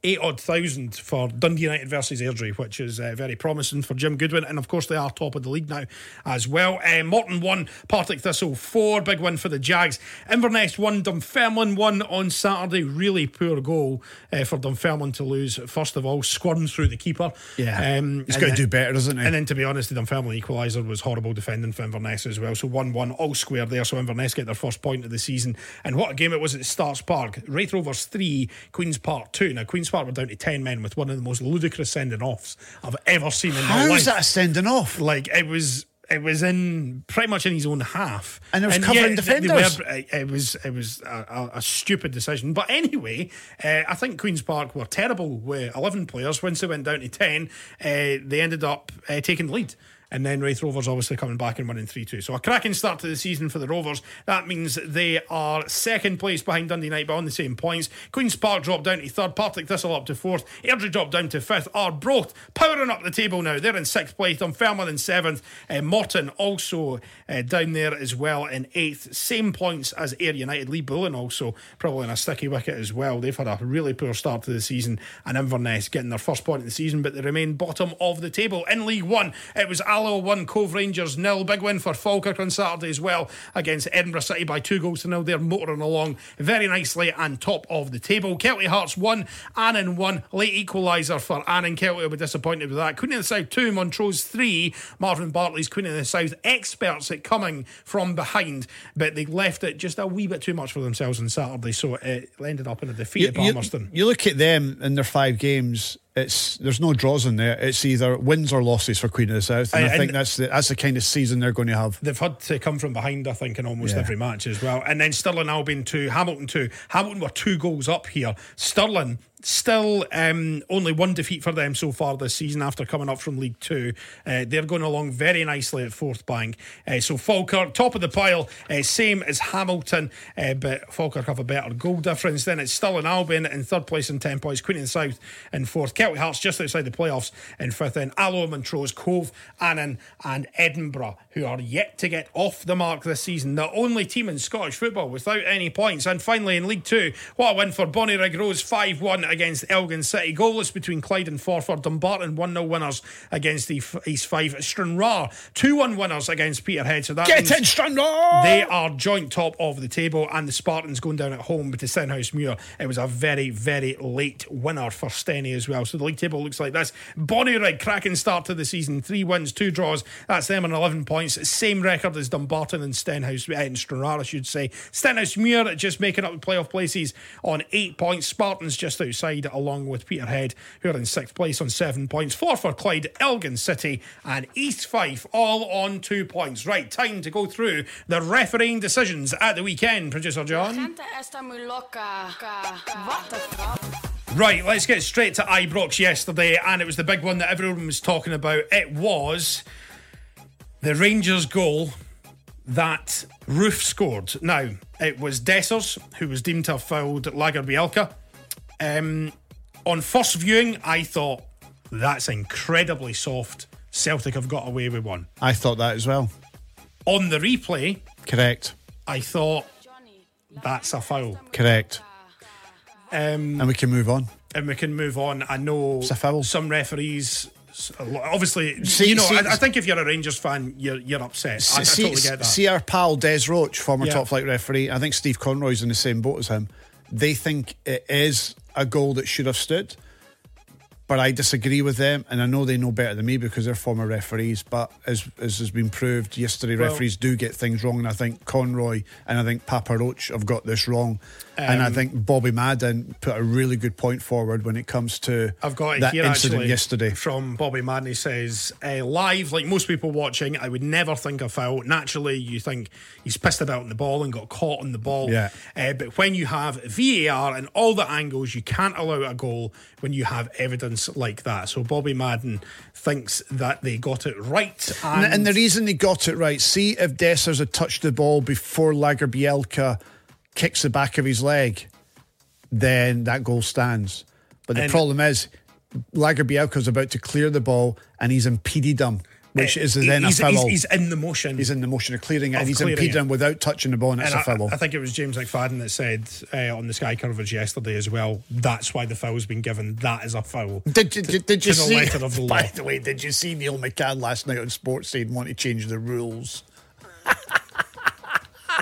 Eight odd thousand for Dundee United versus Airdrie, which is uh, very promising for Jim Goodwin. And of course, they are top of the league now as well. Uh, Morton won, Partick Thistle four. Big win for the Jags. Inverness won, Dunfermline won on Saturday. Really poor goal uh, for Dunfermline to lose. First of all, squirmed through the keeper. Yeah. Um, He's got to do better, doesn't he? and then, to be honest, the Dunfermline equaliser was horrible defending for Inverness as well. So 1 1, all square there. So Inverness get their first point of the season. And what a game it was at Stark's Park. Raith Rovers 3, Queen's Park 2. Now, Queen's Park were down to 10 men with one of the most ludicrous sending offs I've ever seen in my How life. is that sending off? Like, it was. It was in pretty much in his own half, And it was covering th- they defenders. were- it it was it was a, a, a stupid decision. But anyway, uh, I think Queens Park were terrible with eleven players. Once they went down to ten, uh, they ended up uh, taking the lead. And then Raith Rovers obviously coming back and winning 3 2. So a cracking start to the season for the Rovers. That means they are second place behind Dundee United, but on the same points. Queen's Park dropped down to third, Partick Thistle up to fourth, Airdrie dropped down to fifth. Arbroath powering up the table now. They're in sixth place, Dunfermline in seventh, uh, Morton also uh, down there as well in eighth. Same points as Ayr United. Lee Bullen also probably in a sticky wicket as well. They've had a really poor start to the season, and Inverness getting their first point of the season, but they remain bottom of the table. In League One, it was Alloa 1, Cove Rangers nil. Big win for Falkirk on Saturday as well against Edinburgh City by two goals to nil. They're motoring along very nicely and top of the table. Kelty Hearts 1, Annan 1. Late equaliser for Annan. Kelty will be disappointed with that. Queen of the South 2, Montrose 3. Marvin Bartley's Queen of the South. Experts at coming from behind, but they left it just a wee bit too much for themselves on Saturday, so it ended up in a defeat at you, Palmerston. you look at them in their five games. It's there's no draws in there. It's either wins or losses for Queen of the South, and And- I think and- that's the, that's the kind of season they're going to have. They've had to come from behind, I think, in almost Yeah. every match as well. And then Stirling Albion 2, Hamilton 2. Hamilton were two goals up here. Stirling still um, only one defeat for them so far this season after coming up from League Two. Uh, they're going along very nicely at Forthbank. Uh, so Falkirk, top of the pile, uh, same as Hamilton, uh, but Falkirk have a better goal difference. Then it's Stirling Albion in third place in 10 points, Queen the South in fourth, Kelty Hearts just outside the playoffs in fifth, then Alloa, Montrose, Cove, Annan, and Edinburgh, who are yet to get off the mark this season. The only team in Scottish football without any points. And finally, in League Two, what a win for Bonnyrigg Rose 5 1 against Elgin City. Goalless between Clyde and Forfar. Dumbarton 1 0 winners against the East Fife. Stranraer 2 1 winners against Peterhead. So that Get in, Stranraer! they are joint top of the table, and the Spartans going down at home to Stenhouse Muir. It was a very, very late winner for Steny as well. So the league table looks like this. Bonnyrigg, cracking start to the season. Three wins, two draws. That's them on 11 points. Same record as Dumbarton and Stenhouse, uh, and Stranraer, I should say. Stenhouse Muir just making up the playoff places on eight points. Spartans just outside, along with Peterhead, who are in sixth place on seven points. Four for Clyde, Elgin City, and East Fife, all on two points. Right, time to go through the refereeing decisions at the weekend, producer John. Gente está muy loca. What the fuck? Right, let's get straight to Ibrox yesterday, and it was the big one that everyone was talking about. It was the Rangers goal that Roofe scored. Now, it was Dessers who was deemed to have fouled Lagerbielke. Um, on first viewing, I thought that's incredibly soft. Celtic have got away with one. I thought that as well. On the replay, Correct. I thought that's a foul. Correct. Um, And we can move on. and we can move on. I know a foul. some referees. s- a lo- Obviously, See- you know, see- I, I think if you're a Rangers fan, you're you're upset. I, I see, totally get that. see our pal Des Roache, former Yeah. top flight referee. I think Steve Conroy's in the same boat as him. They think it is a goal that should have stood. but I disagree with them, and I know they know better than me because they're former referees. But as as has been proved yesterday, Well- referees do get things wrong, and I think Conroy and I think Papa Roach have got this wrong, and I Um, think Bobby Madden put a really good point forward when it comes to I've got it that here incident actually yesterday. from Bobby Madden. He says, uh, live, like most people watching, I would never think a foul. Naturally, you think he's pissed about on the ball and got caught on the ball. Yeah. Uh, but when you have VAR and all the angles, you can't allow a goal when you have evidence like that. So Bobby Madden thinks that they got it right. And, And, and the reason they got it right, see if Dessers had touched the ball before Lagerbielke kicks the back of his leg, then that goal stands. But the And- problem is, Lagerbielke's about to clear the ball and he's impeded him, which uh, is then he's, a foul. he's, He's, in the motion. He's in the motion of clearing it Of and he's impeded it. him without touching the ball and it's And a foul. I, think it was James McFadden that said uh, on the Sky Coverage yesterday as well. That's why the foul's been given. That is a foul. Did, you- did, did you the see? the law. By the way, did you see Neil McCann last night on Sports saying want to change the rules?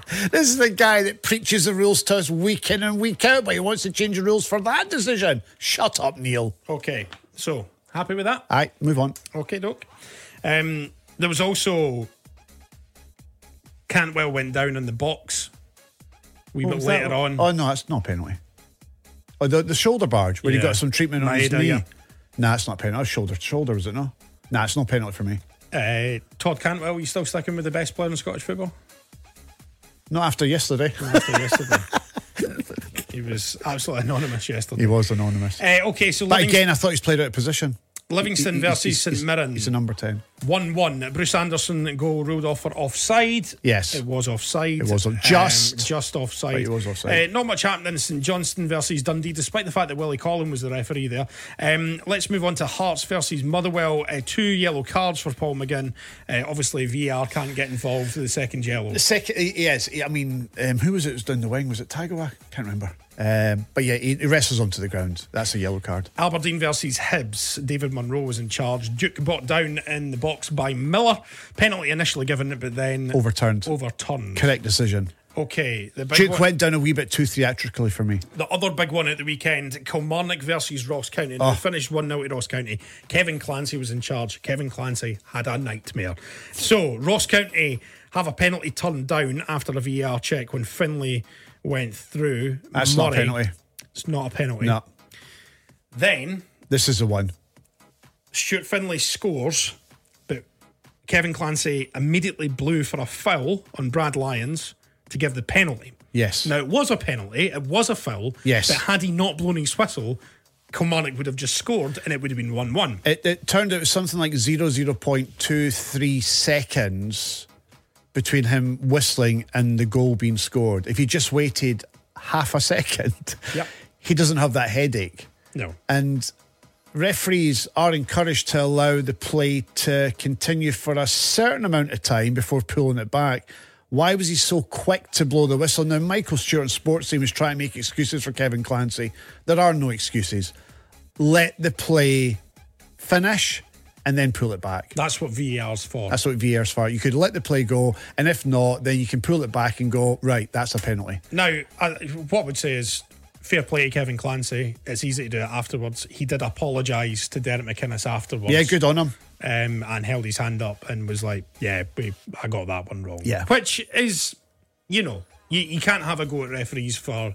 this is the guy that preaches the rules to us week in and week out, but he wants to change the rules for that decision. Shut up, Neil. Okay, so happy with that? Right, move on. Okay, doc. Um, there was also Cantwell went down in the box. We bit was that? later on. Oh no, it's not a penalty. Oh, the, the shoulder barge where he got some treatment on his knee. yeah. Nah, it's not a penalty. It's shoulder, to shoulder, was it? No, nah, it's not a penalty for me. Uh, Todd Cantwell, you still sticking with the best player in Scottish football? Not after yesterday. Not After yesterday. he was absolutely anonymous yesterday. he was anonymous. Uh, okay, so But Livingston, again, I thought he's played out of position. Livingston versus St Mirren. He's a number 10. 1 1. Bruce Anderson goal ruled off for offside. Yes. It was offside. It was just- Um, just offside. But it was offside. Uh, not much happened in St Johnston versus Dundee, despite the fact that Willie Collum was the referee there. Um, let's move on to Hearts versus Motherwell. Uh, two yellow cards for Paul McGinn. Uh, obviously, VR can't get involved with the second yellow. The second, yes, I mean, um, who was it? that was down the wing? Was it Tagawa? Can't remember. Um, but yeah, he, he wrestles onto the ground. That's a yellow card. Aberdeen versus Hibs. David Munro was in charge. Duk brought down in the box by Miller. Penalty initially given, but then Overturned. Overturned. Correct decision. Okay. The big Duk one- went down a wee bit too theatrically for me. The other big one at the weekend, Kilmarnock versus Ross County. Oh. They finished 1 0 to Ross County. Kevin Clancy was in charge. Kevin Clancy had a nightmare. So, Ross County have a penalty turned down after a VAR check when Finlay went through. That's not a Murray- penalty. It's not a penalty. No, Then, this is the one. Stuart Finlay scores, Kevin Clancy immediately blew for a foul on Brad Lyons to give the penalty. Yes. Now, it was a penalty, it was a foul. Yes. But had he not blown his whistle, Kilmarnock would have just scored and it would have been 1 1. It, it turned out it was something like 0.23 seconds between him whistling and the goal being scored. If he just waited half a second, Yep. he doesn't have that headache. No. And referees are encouraged to allow the play to continue for a certain amount of time before pulling it back. Why was he so quick to blow the whistle? Now, Michael Stewart in Sportscene was trying to make excuses for Kevin Clancy. There are no excuses. Let the play finish and then pull it back. That's what VAR's for. That's what VR's for. You could let the play go, and if not, then you can pull it back and go, right, that's a penalty. now, I, what I would say is fair play to Kevin Clancy. It's easy to do it afterwards. He did apologise to Derek McInnes afterwards. Yeah, good on him. um, and held his hand up and was like, "Yeah, we, I got that one wrong." Yeah. which is, you know, you, you can't have a go at referees for.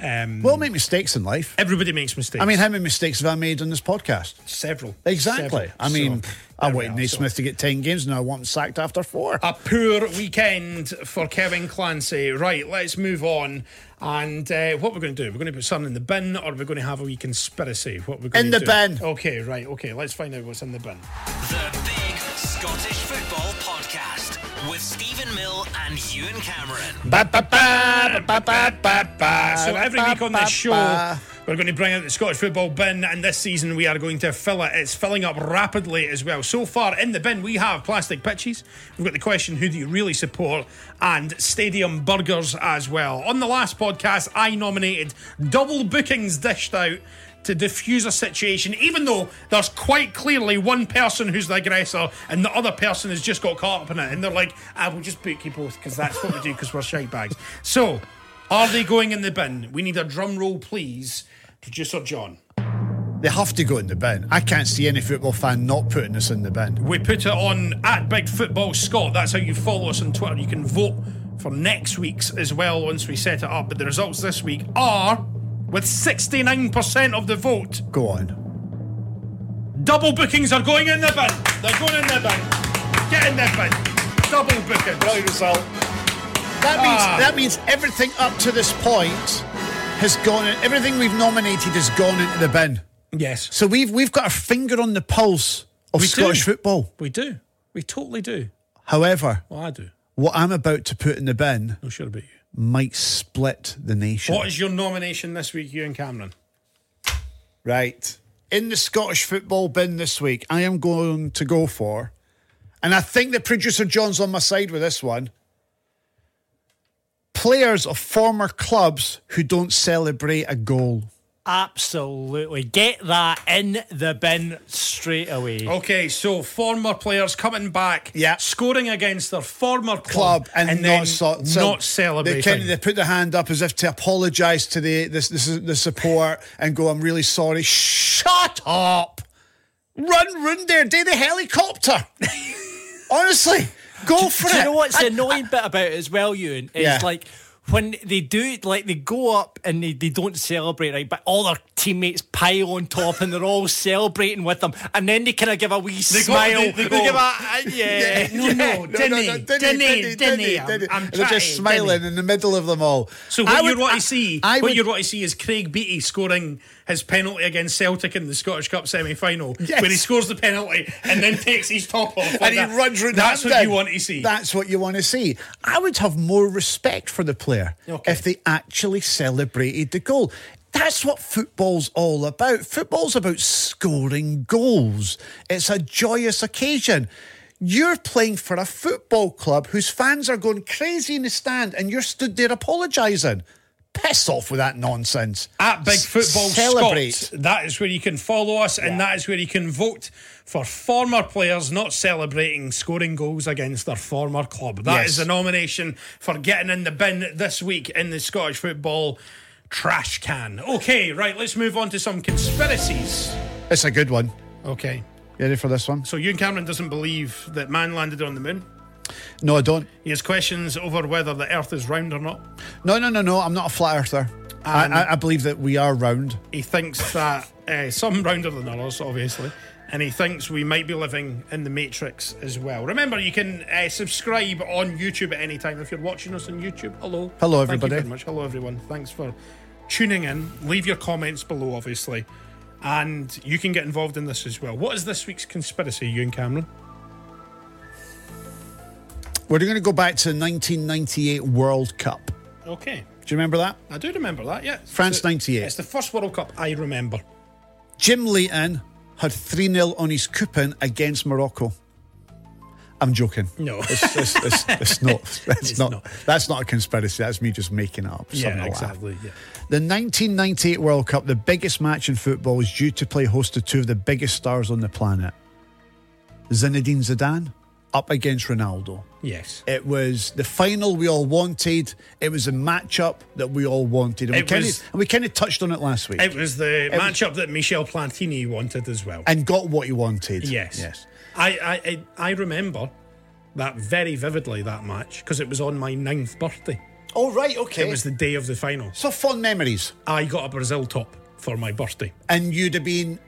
Um, We'll make mistakes in life. everybody makes mistakes. I mean, how many mistakes have I made on this podcast? several. Exactly. Several. I mean, So, I wanted. Nate So, Smith to get 10 games, and I want him sacked after four. A poor weekend for Kevin Clancy. Right, let's move on. And uh, what we're going to do? We're going to put something in the bin, or we're going to have a wee conspiracy. What we're going In to the do? bin. Okay, right. Okay, let's find out what's in the bin. The Big Scottish Football Podcast with Steven Mill and Ewen Cameron. Ba, ba, ba, ba, ba, ba, ba, So every ba, week on this show, ba. we're going to bring out the Scottish football bin, and this season we are going to fill it. It's filling up rapidly as well. So far in the bin, we have plastic pitches. We've got the question, who do you really support? And stadium burgers as well. On the last podcast, I nominated double bookings dished out to diffuse a situation, even though there's quite clearly one person who's the aggressor and the other person has just got caught up in it. And they're like, ah, I will just book you both because that's what we do because we're shite bags. So, are they going in the bin? We need a drum roll, please. Producer John. They have to go in the bin. I can't see any football fan not putting this in the bin. We put it on at Big Football Scott. That's how you follow us on Twitter. You can vote for next week's as well once we set it up. But the results this week are, with 69% of the vote, Go on. double bookings are going in the bin. They're going in the bin. Get in the bin. Double bookings. Brilliant result. That means Ah. that means everything up to this point has gone. In, everything we've nominated has gone into the bin. Yes, So we've we've got our finger on the pulse of We do. Scottish football. we do. We totally do. However, Well, I do. what I'm about to put in the bin No sure about you. Might split the nation. What is your nomination this week, Ewen Cameron? Right. In the Scottish football bin this week, I am going to go for, and I think the producer John's on my side with this one. Players of former clubs who don't celebrate a goal. Absolutely. Get that in the bin straight away. Okay, so former players coming back, Yeah. scoring against their former club, Club and, then not, so, not They, celebrating. kind of, they put their hand up as if to apologise to the, the, the, the support and go, I'm really sorry. Shut up! Run, run there, do the helicopter. Honestly, go for Do it. you know what's I- the annoying bit about it as well, Ewen? Is Yeah. like when they do it, like they go up and they, they don't celebrate, right? But all their teammates pile on top and they're all celebrating with them. And then they kind of give a wee go- smile. they- they go- give a, uh, yeah. No, no, Dinny, Dinny, Dinny. I'm, I'm They're just smiling Dinny. in the middle of them all. So what I you'd would- want I- to see, I what you'd want to see is Craig Beattie scoring his penalty against Celtic in the Scottish Cup semi-final, Yes. where he scores the penalty and then takes his top off, like and he that. runs round That's what you want to see. That's what you want to see. I would have more respect for the player Okay. if they actually celebrated the goal. That's what football's all about. Football's about scoring goals. It's a joyous occasion. You're playing for a football club whose fans are going crazy in the stand and you're stood there apologising. Piss off with that nonsense. at Big Football Celebrate. Scott. That is where you can follow us, and that is where you can vote for former players not celebrating scoring goals against their former club. That is Yes. a nomination for getting in the bin this week in the Scottish football trash can. Okay, right, let's move on to some conspiracies. It's a good one. Okay. You ready for this one? So Ewen Cameron doesn't believe that man landed on the moon. No, I don't. He has questions over whether the Earth is round or not. No, no, no, no. I'm not a flat earther. I, I, I believe that we are round. He thinks that uh, some rounder than others, obviously, and he thinks we might be living in the Matrix as well. Remember, you can uh, subscribe on YouTube at any time if you're watching us on YouTube. Hello, Hello, everybody. Thank you very much. Hello, everyone. Thanks for tuning in. Leave your comments below, obviously, and you can get involved in this as well. What is this week's conspiracy, Ewen Cameron? We're going to go back to the 1998 World Cup. Okay, Do you remember that? I do remember that. Yeah, France It's the- 98. It's the first World Cup I remember. Jim Leighton had 3 0 on his coupon against Morocco. I'm joking. No. It's, it's, it's, it's not. That's It's not, not. That's not a conspiracy. That's me just making it up. Yeah, exactly. Yeah. The 1998 World Cup, the biggest match in football, is due to play host to two of the biggest stars on the planet. Zinedine Zidane up against Ronaldo. Yes. It was the final we all wanted. It was a matchup that we all wanted. And, It we, kind was- of, and we kind of touched on it last week It was the was- matchup that Michel Platini wanted as well. and got what he wanted. Yes. Yes. I, I, I, I remember that very vividly, that match, because it was on my ninth birthday. Oh, right. Okay. It was the day of the final. so fond memories. I got a Brazil top for my birthday. And you'd have been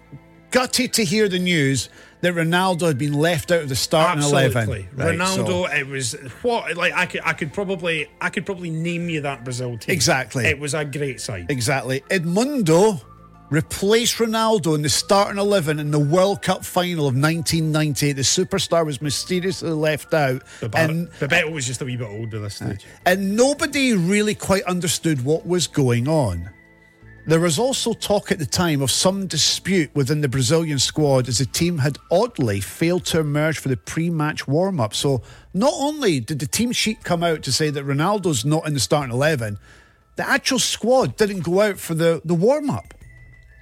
gutted to hear the news that Ronaldo had been left out of the starting Absolutely. 11. Right, so- Ronaldo, it was what like I could I could probably I could probably name you that Brazil team. Exactly. It was a great side. Exactly. Edmundo replaced Ronaldo in the starting 11 in the World Cup final of 1998. The superstar was mysteriously left out. And, Bebeto was just a wee bit old by this uh, stage. and nobody really quite understood what was going on. There was also talk at the time of some dispute within the Brazilian squad as the team had oddly failed to emerge for the pre match warm up. So, not only did the team sheet come out to say that Ronaldo's not in the starting 11, the actual squad didn't go out for the, the warm up.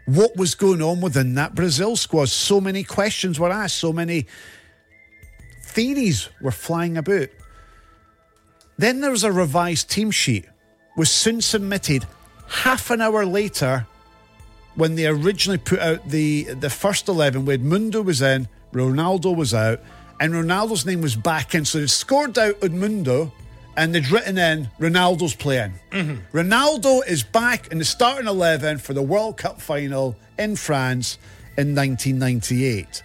What was going on within that Brazil squad? So many questions were asked, so many theories were flying about. Then there was a revised team sheet, was soon submitted half an hour later when they originally put out the the first eleven, where Mundo was in, Ronaldo was out, and Ronaldo's name was back in. So they scored out Edmundo, and they'd written in Ronaldo's playing. Mm-hmm. Ronaldo is back in the starting eleven for the World Cup final in France in 1998.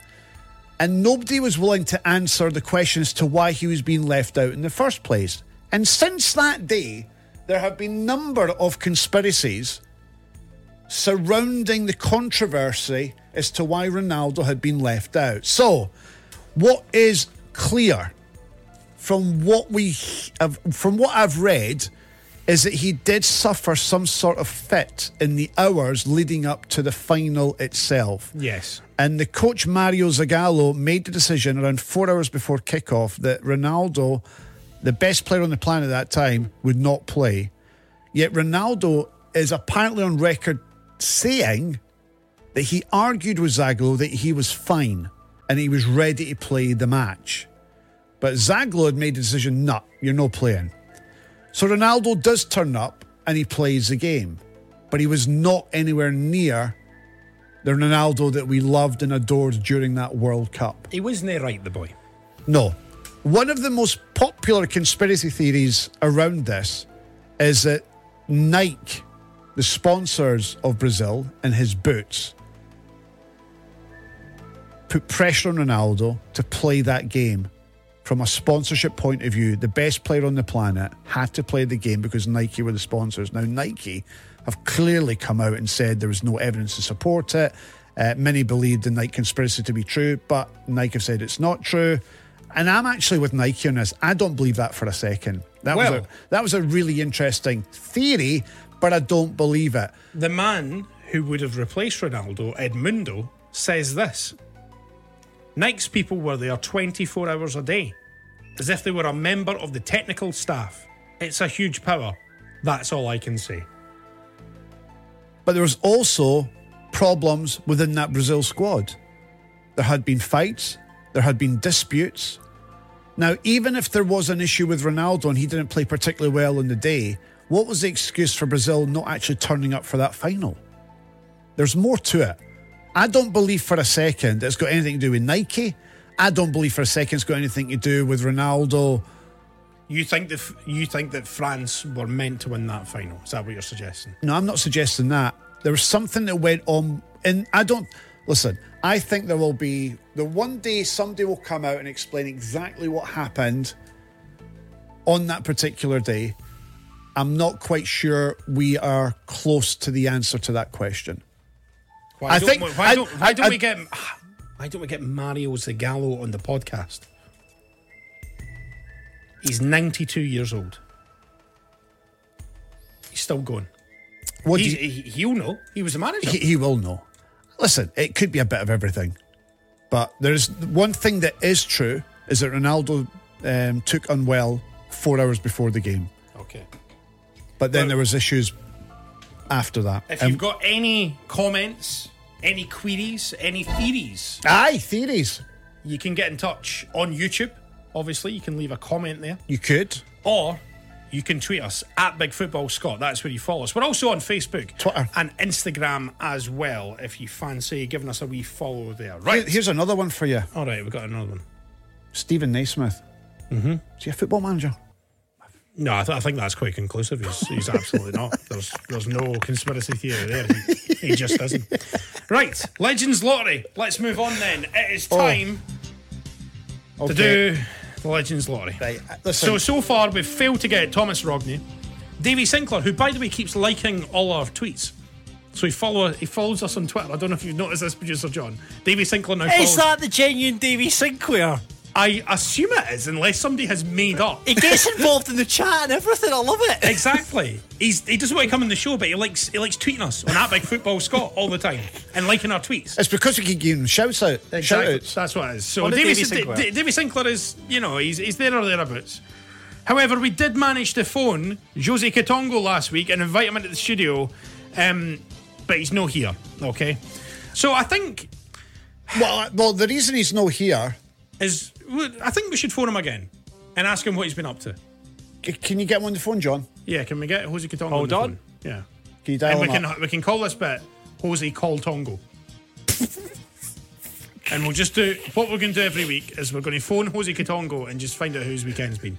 And nobody was willing to answer the question as to why he was being left out in the first place. And since that day, there have been number of conspiracies surrounding the controversy as to why Ronaldo had been left out. So, what is clear from what we have, from what I've read is that he did suffer some sort of fit in the hours leading up to the final itself. Yes. And the coach Mario Zagallo made the decision around four hours before kickoff that Ronaldo, the best player on the planet at that time, would not play. Yet Ronaldo is apparently on record saying that he argued with Zagallo that he was fine and he was ready to play the match. But Zagallo had made the decision, no, you're not playing. So Ronaldo does turn up and he plays the game. But he was not anywhere near the Ronaldo that we loved and adored during that World Cup. He wasn't right, the boy. No. One of the most popular conspiracy theories around this is that Nike, the sponsors of Brazil and his boots, put pressure on Ronaldo to play that game. From a sponsorship point of view, the best player on the planet had to play the game because Nike were the sponsors. Now, Nike have clearly come out and said there was no evidence to support it. Uh, many believed the Nike conspiracy to be true, but Nike have said it's not true. And I'm actually with Nike on this. I don't believe that for a second. That was Well- a, that was a really interesting theory, but I don't believe it. The man who would have replaced Ronaldo, Edmundo, says this Nike's people were there 24 hours a day, as if they were a member of the technical staff. It's a huge power. That's all I can say. But there was also problems within that Brazil squad. There had been fights, there had been disputes. Now, even if there was an issue with Ronaldo and he didn't play particularly well on the day, what was the excuse for Brazil not actually turning up for that final? There's more to it. I don't believe for a second it's got anything to do with Nike. I don't believe for a second it's got anything to do with Ronaldo. You think that you think that France were meant to win that final? Is that what you're suggesting? No, I'm not suggesting that. There was something that went on, and I don't listen. I think there will be the one day somebody will come out and explain exactly what happened on that particular day. I'm not quite sure we are close to the answer to that question. Why I don't, think- why I- don't, why don't I- we get why don't we get Mario Zagallo on the podcast? He's 92 years old. He's still going. What he, he'll know. He was a manager. he, he will know. Listen, it could be a bit of everything, but there's one thing that is true is that Ronaldo um, took unwell four hours before the game, okay. but then Well- there was issues after that. If Um, you've got any comments, any queries, any theories, aye, theories. you can get in touch on YouTube. Obviously, you can leave a comment there, You could. or you can tweet us at Big Football Scott. That's where you follow us. We're also on Facebook, Twitter. and Instagram as well. If you fancy giving us a wee follow there, right? Here's another one for you. All right, we've got another one. Steven Naismith. Mm-hmm. Is he a football manager? No, I, th- I think that's quite conclusive. He's, he's absolutely not. There's there's no conspiracy theory there. He, he just doesn't. Right, Legends Lottery. Let's move on then. It is time to do Legends Lottery. Right, uh, listen. So so far we've failed to get Thomas Rogne, Davy Sinclair, who by the way keeps liking all our tweets. So he follow he follows us on Twitter. I don't know if you've noticed this, producer John. Davy Sinclair now follows. Is that the genuine Davy Sinclair? I assume it is, unless somebody has made up. He gets involved in the chat and everything. I love it. Exactly. He's he doesn't want to come on the show, but he likes he likes tweeting us on that big football Scott all the time and liking our tweets. It's because we can give him shouts out. Shout outs. That's what it is. So What did Davy, Davy Sinclair? D- Davy Sinclair is, you know, he's he's there or thereabouts. However, we did manage to phone Jose Quitongo last week and invite him into the studio, um, but he's not here. Okay. So I think Well, well, the reason he's not here, is I think we should phone him again and ask him what he's been up to. c- can you get him on the phone, John? Yeah, can we get Jose Quitongo? Hold on. the on. phone? Yeah. Can you dial And we can up? we can call this bit Jose Call Tongo. and we'll just do what we're going to do every week is we're going to phone Jose Quitongo and just find out who his weekend's been.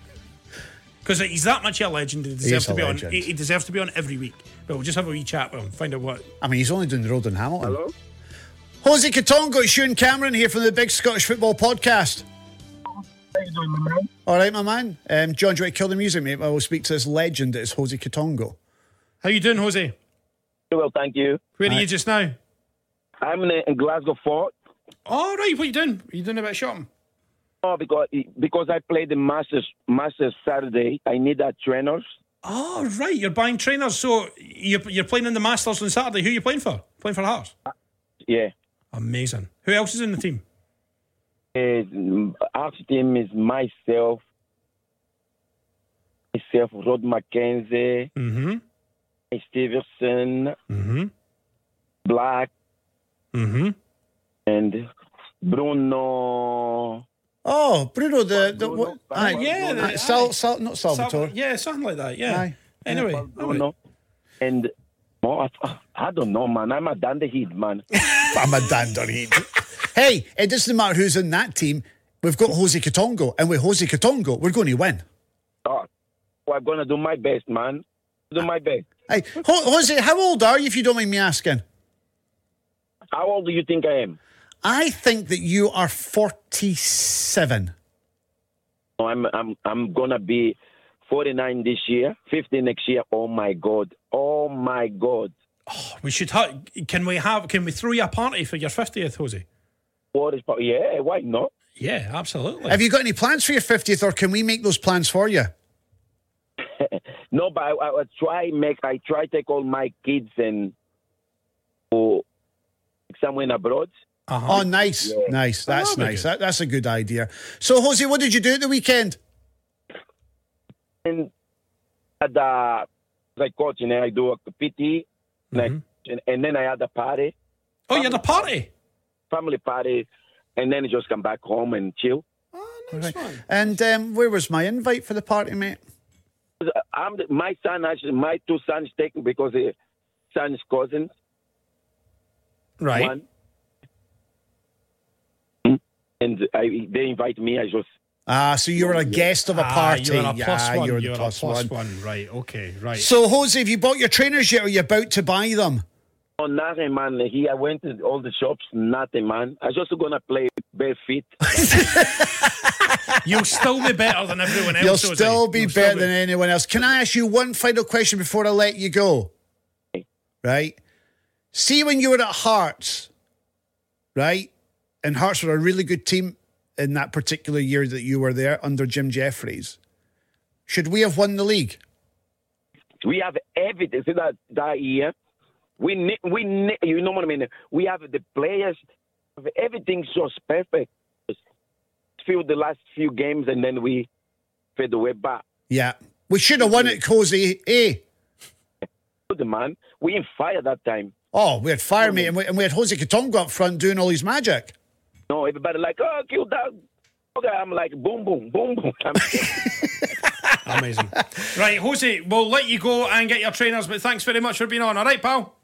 Because he's that much a legend, he deserves is to a be on. legend. He, he deserves to be on every week. But we'll just have a wee chat with him, find out what. I mean, he's only doing the road in Hamilton. Hello? Jose Quitongo, it's Ewen Cameron here from the Big Scottish Football Podcast. How you doing, my man? All right, my man. Um, John, do you want to kill the music, mate? I will speak to this legend that is Jose Quitongo. How you doing, Jose? Well, thank you. Where are you just now? I'm in, in Glasgow Fort. All right, what are you doing? Are you doing a bit of shopping? Oh, because because I played the Masters Masters Saturday, I need that trainers. Oh, right, you're buying trainers. So you're, you're playing in the Masters on Saturday. Who are you playing for? Playing for Hearts? Yeah. Amazing. Who else is in the team? Uh, our team is myself, myself, Rod McKenzie, Mm-hmm. Stevenson, Mm-hmm. Black, Mm-hmm. and Bruno. Oh, Bruno, the. the Bruno, what, aye, yeah, aye, the- Sal. Sal, not Salvatore. yeah, something like that. Yeah. Aye. Anyway, all right. Bruno. And oh, I, I don't know, man. I'm a Dunderhead, man. I'm a dandelion. Hey, it doesn't matter who's in that team. We've got Jose Quitongo, and with Jose Quitongo, we're going to win. oh, I'm gonna do my best, man. Do my best. Hey, Ho- Jose, how old are you, if you don't mind me asking? How old do you think I am? I think that you are 47. Oh, I'm I'm I'm gonna be 49 this year, 50 next year. Oh my God! Oh my God! Oh, We should have. Can we have? Can we throw you a party for your fiftieth, Jose? What is? but Yeah, why not? Yeah, absolutely. Have you got any plans for your 50th, or can we make those plans for you? No, but I, I, I try make I try take all my kids and go somewhere in abroad. Uh-huh. Oh, nice, nice. That's nice. That, that's a good idea. So, Jose, what did you do at the weekend? And at the like coach, and then I do a PT, like, mm-hmm. and, and then I had a party, oh, you had a party. Family party, and then just come back home and chill. Nice one. And um, where was my invite for the party, mate? I'm my son actually my two sons taken because the son's cousins. Right. One. And I, they invite me. I just Ah, so you were a guest of a Ah, party. you're a plus yeah, one. you're the You're a plus one. one. Right. Okay. Right. So, Jose, have you bought your trainers yet, or are you about to buy them? Oh nothing, man. He I went to all the shops, nothing, man. I was just gonna play bare feet. You'll still be better than everyone else. You'll Jose. still be You'll better than anyone else. Can I ask you one final question before I let you go? Right? See, when you were at Hearts, right? And Hearts were a really good team in that particular year that you were there under Jim Jeffries. Should we have won the league? We have everything. See that that year, we ne- we ne- you know what I mean. We have the players, everything's just perfect. Just Few the last few games, and then we fade away back. Yeah. We should have won it, Cozy. Eh? The man, we in fire that time. Oh, we had fire, mate, and we, and we had Jose Quitongo up front doing all his magic. No, everybody like, oh, kill that. Okay, I'm like, boom, boom, boom, boom. I'm- Amazing. right, Jose, we'll let you go and get your trainers, but thanks very much for being on. All right, pal?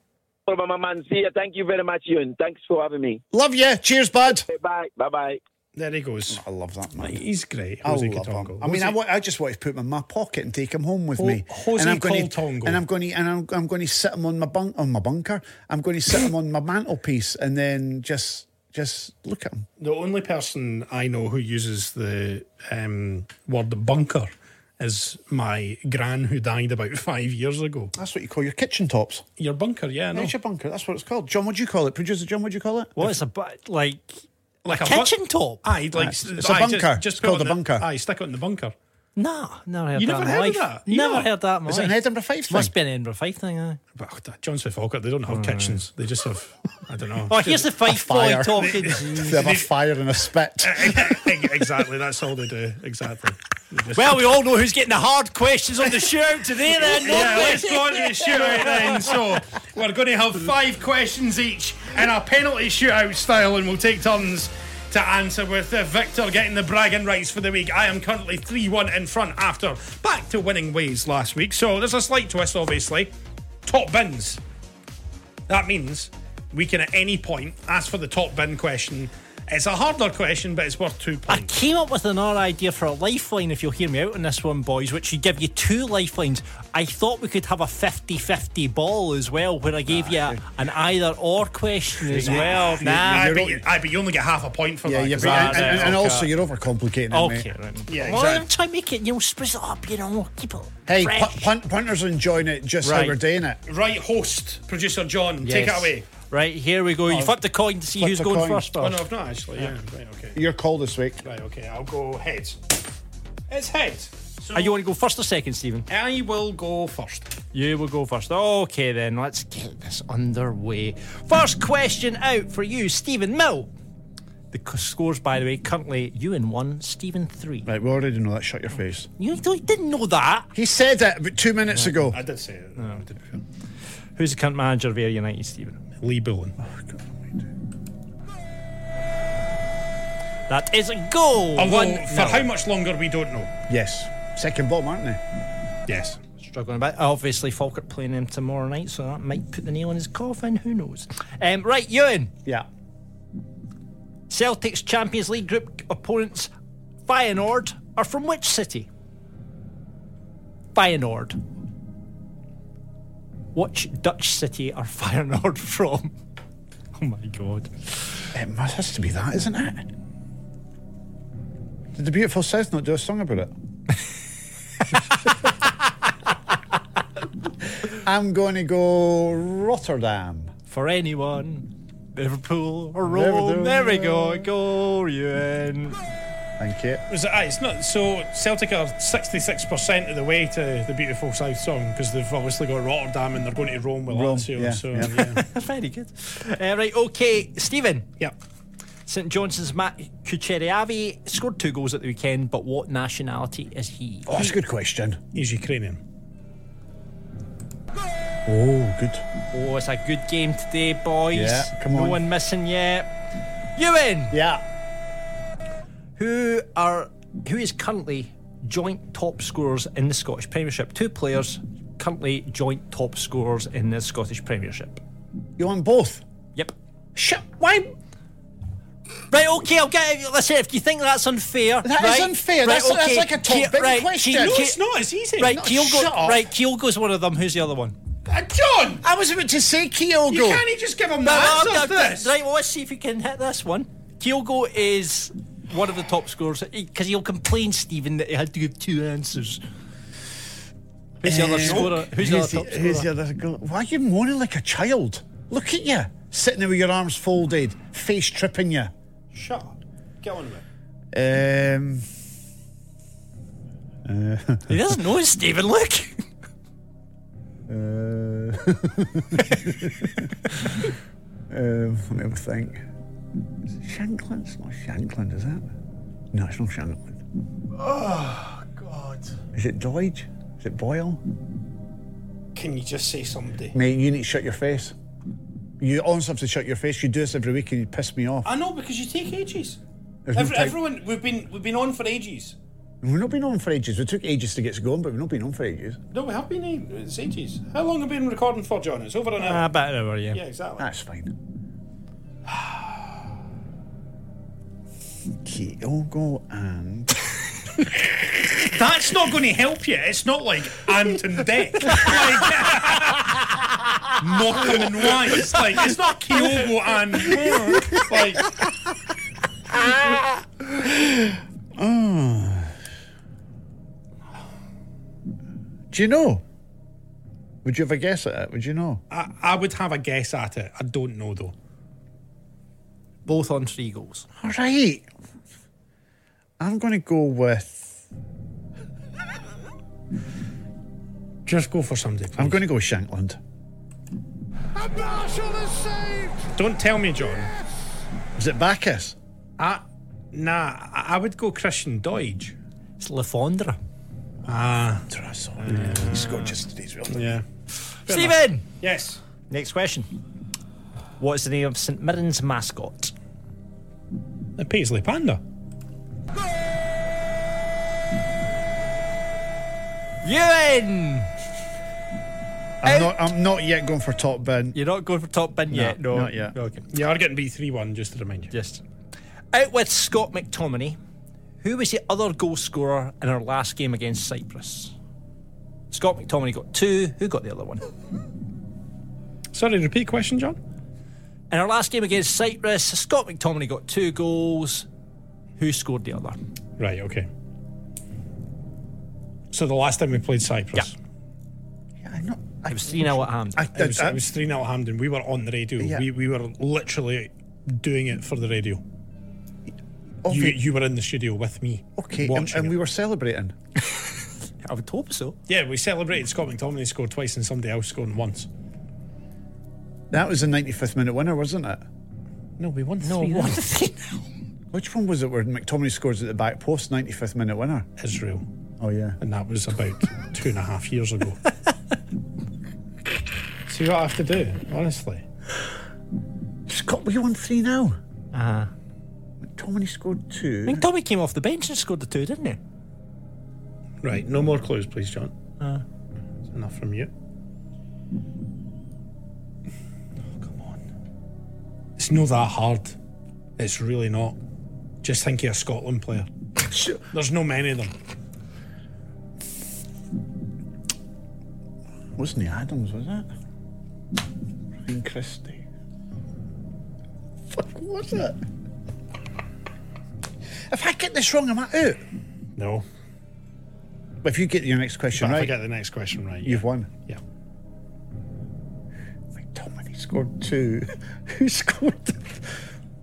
My man, see ya. Thank you very much, Ewen. Thanks for having me. Love you. Cheers, bud. Bye, bye, bye. There he goes. I love that man. He's great. I Jose love him. I mean, I, wa- I just want to put him in my pocket and take him home with Ho- me. Jose and I'm going to, and I'm going to, and I'm, I'm going to sit him on my bunk, on my bunker. I'm going to sit him on my mantelpiece, and then just, just look at him. the only person I know who uses the um, word bunker is my gran who died about five years ago. That's what you call your kitchen tops. Your bunker, yeah, no. That's your bunker. That's what it's called. John, what do you call it? Producer John, what do you call it? Well, it's a bu- like like a kitchen bun- top? Aye, like It's a bunker. Just, just It's called a in the- bunker. Aye, stick it in the bunker. No, never heard You that. never heard of life. that? You Never not? heard that. in my Is it an life. Edinburgh Fife thing? Must be an Edinburgh Fife thing. Aye. But John Smith Falkirk, they don't have kitchens. They just have, I don't know. Oh, here's the Fife boy fire. talking. They have a fire and a spit. exactly, that's all they do. Exactly. They just- well, we all know who's getting the hard questions on the show today. Then, don't Yeah, we? let's go on to the shootout then. So we're going to have five questions each in a penalty shootout style, and we'll take turns to answer with uh, Victor getting the bragging rights for the week. I am currently 3 1 in front after back to winning ways last week. So there's a slight twist, obviously. Top bins. That means we can at any point ask for the top bin question. It's a harder question, but it's worth two points. I came up with another idea for a lifeline, if you'll hear me out on this one, boys, which would give you two lifelines. I thought we could have a 50 50 ball as well, where I gave you a, an either or question as well. Nah. Aye, you're but, all- you, aye, but you only get half a point for Yeah, that. yeah, 'cause but, and, and, and okay. also you're overcomplicating it, Okay, mate. right. Yeah, Well, exactly. I'm trying to make it, you know, spruce it up, you know, keep it Hey, fresh. pu- punters are enjoying it just Right. how we're doing it. Right, host, producer John, take it away. Right, here we go. You flip the coin to see flip who's the going coin. first. Oh, no, I've not actually. Yeah, right, okay. Your call this week. Right, okay, I'll go heads. It's heads. So Are you want to go first or second, Steven? I will go first. You will go first. Okay, then let's get this underway. First question out for you, Steven Mill. The c- scores, by the way, currently you in one, Steven three. Right, we already know that. Shut your face. You, didn't know that. He said it about two minutes ago. I did say it. No, to be fair. Who's the current manager of Ayr United, Steven? Lee Bullen. That is a goal. Although, One for nil. how much longer, we don't know. Yes. Second bottom, aren't they? Yes. Struggling a bit. Obviously, Falkirk playing them tomorrow night, so that might put the nail in his coffin. Who knows? Um, right, Ewen. Yeah. Celtic's Champions League group opponents, Feyenoord, are from which city? Feyenoord. Which Dutch city are Feyenoord from? Oh my god. It must has to be that, isn't it? Did the beautiful South not do a song about it? I'm going to go Rotterdam. For anyone, Liverpool or. Rome. There we go. Go, Ewen. Thank you. Was it, aye, it's not so Celtic are 66% of the way to the beautiful South song because they've obviously got Rotterdam and they're going to Rome with Rome, Lazio. yeah, so yeah. yeah. Very good. Uh, right, okay. Steven. yeah. St Johnstone's Matt Kucheriavyi scored two goals at the weekend, but what nationality is he? Oh, that's a good question. He's Ukrainian. Oh, good. Oh, it's a good game today, boys. Yeah, come No one missing yet. Ewen, Yeah. Who are who is currently joint top scorers in the Scottish Premiership? Two players currently joint top scorers in the Scottish Premiership. You want both? Yep. Shit. Why? Right, okay, I'll get it. Listen, if you think that's unfair, That is right, unfair. Right, That's- that's like a top Ke- big right, question. Ke- No, No, it's not. It's easy. Right, No, Kyogo's shut up. right, Kyogo's one of them. Who's the other one? Uh, John! I was about to say Kyogo. You can't just give him the Right, answers well, to okay, this. Right, well, let's see if you can hit this one. Kyogo is one of the top scorers because he'll complain, Steven, that he had to give two answers. Who's the other scorer? Who's, the other top scorer? who's the other go- Why are you moaning like a child? Look at you. Sitting there with your arms folded, face tripping you. Shut up. Get on with it. Um. He doesn't know it's Steven. Look. Uh, um, let me have a think. Is it Shankland? It's not Shankland, is it? No, it's not Shankland. Oh, God. Is it Doidge? Is it Boyle? Can you just say somebody? Mate, you need to shut your face. You honestly have to shut your face. You do this every week and you piss me off. I know because you take ages. There's no Every, time- everyone, we've been we've been on for ages. We've not been on for ages. We took ages to get going, but we've not been on for ages. No, we have been. eh, It's ages. How long have we been recording for, John? It's over an hour. Ah, about an hour, yeah. yeah, exactly. That's fine. Kyogo oh, and That's not going to help you. It's not like Ant and Dec. like, Morecambe and Wise. Like, it's not Kyogo and. Like, Do you know? Would you have a guess at it? Would you know? I, I would have a guess at it. I don't know, though. Both on three goals. All right. I'm going to go with. Just go for somebody. I'm going to go with Shankland. Don't tell me, John. Is it Bacchus? I, nah, I I would go Christian Doidge. It's Le Fondre. Ah. He's got just his real name. Yeah. Steven! Yes. Next question. What is the name of St Mirren's mascot? The Paisley Panda. Ewen! I'm not. I'm not yet going for top bin. You're not going for top bin yet, no. not yet. Okay. You are getting B three one, just to remind you. Just out with Scott McTominay. Who was the other goal scorer in our last game against Cyprus? Scott McTominay got two. Who got the other one? Sorry, repeat question, John. In our last game against Cyprus, Scott McTominay got two goals. Who scored the other? Right, okay. So the last time we played Cyprus, Yeah, I know. I, It was 3 0 at Hampden. I, it was, I- it was 3 0 Hampden. We were on the radio. Yeah. We, we were literally doing it for the radio. obvi- You, you were in the studio with me. okay, and, and we were celebrating. I would hope so. Yeah, we celebrated Scott McTominay scored twice and somebody else scored once. That was a 95th minute winner, wasn't it? No, we won No, 3 one Which one was it where McTominay scores at the back post, 95th minute winner? Israel. Oh, yeah. And that was about two and a half years ago. See what I have to do, honestly. Scott, we won 3 now. Uh, McTominay scored two. McTominay came off the bench and scored the two, didn't he? Right, no more clues, please, John. That's enough from you. Oh, come on. It's not that hard. It's really not. Just think of a Scotland player. There's no many of them. Wasn't he Adams, was it? Ryan Christie. Fuck, was it? If I get this wrong, am I out? No. But if you get your next question But if I right, get the next question right, you've won. yeah. won. Yeah. McTominay scored two. Who scored?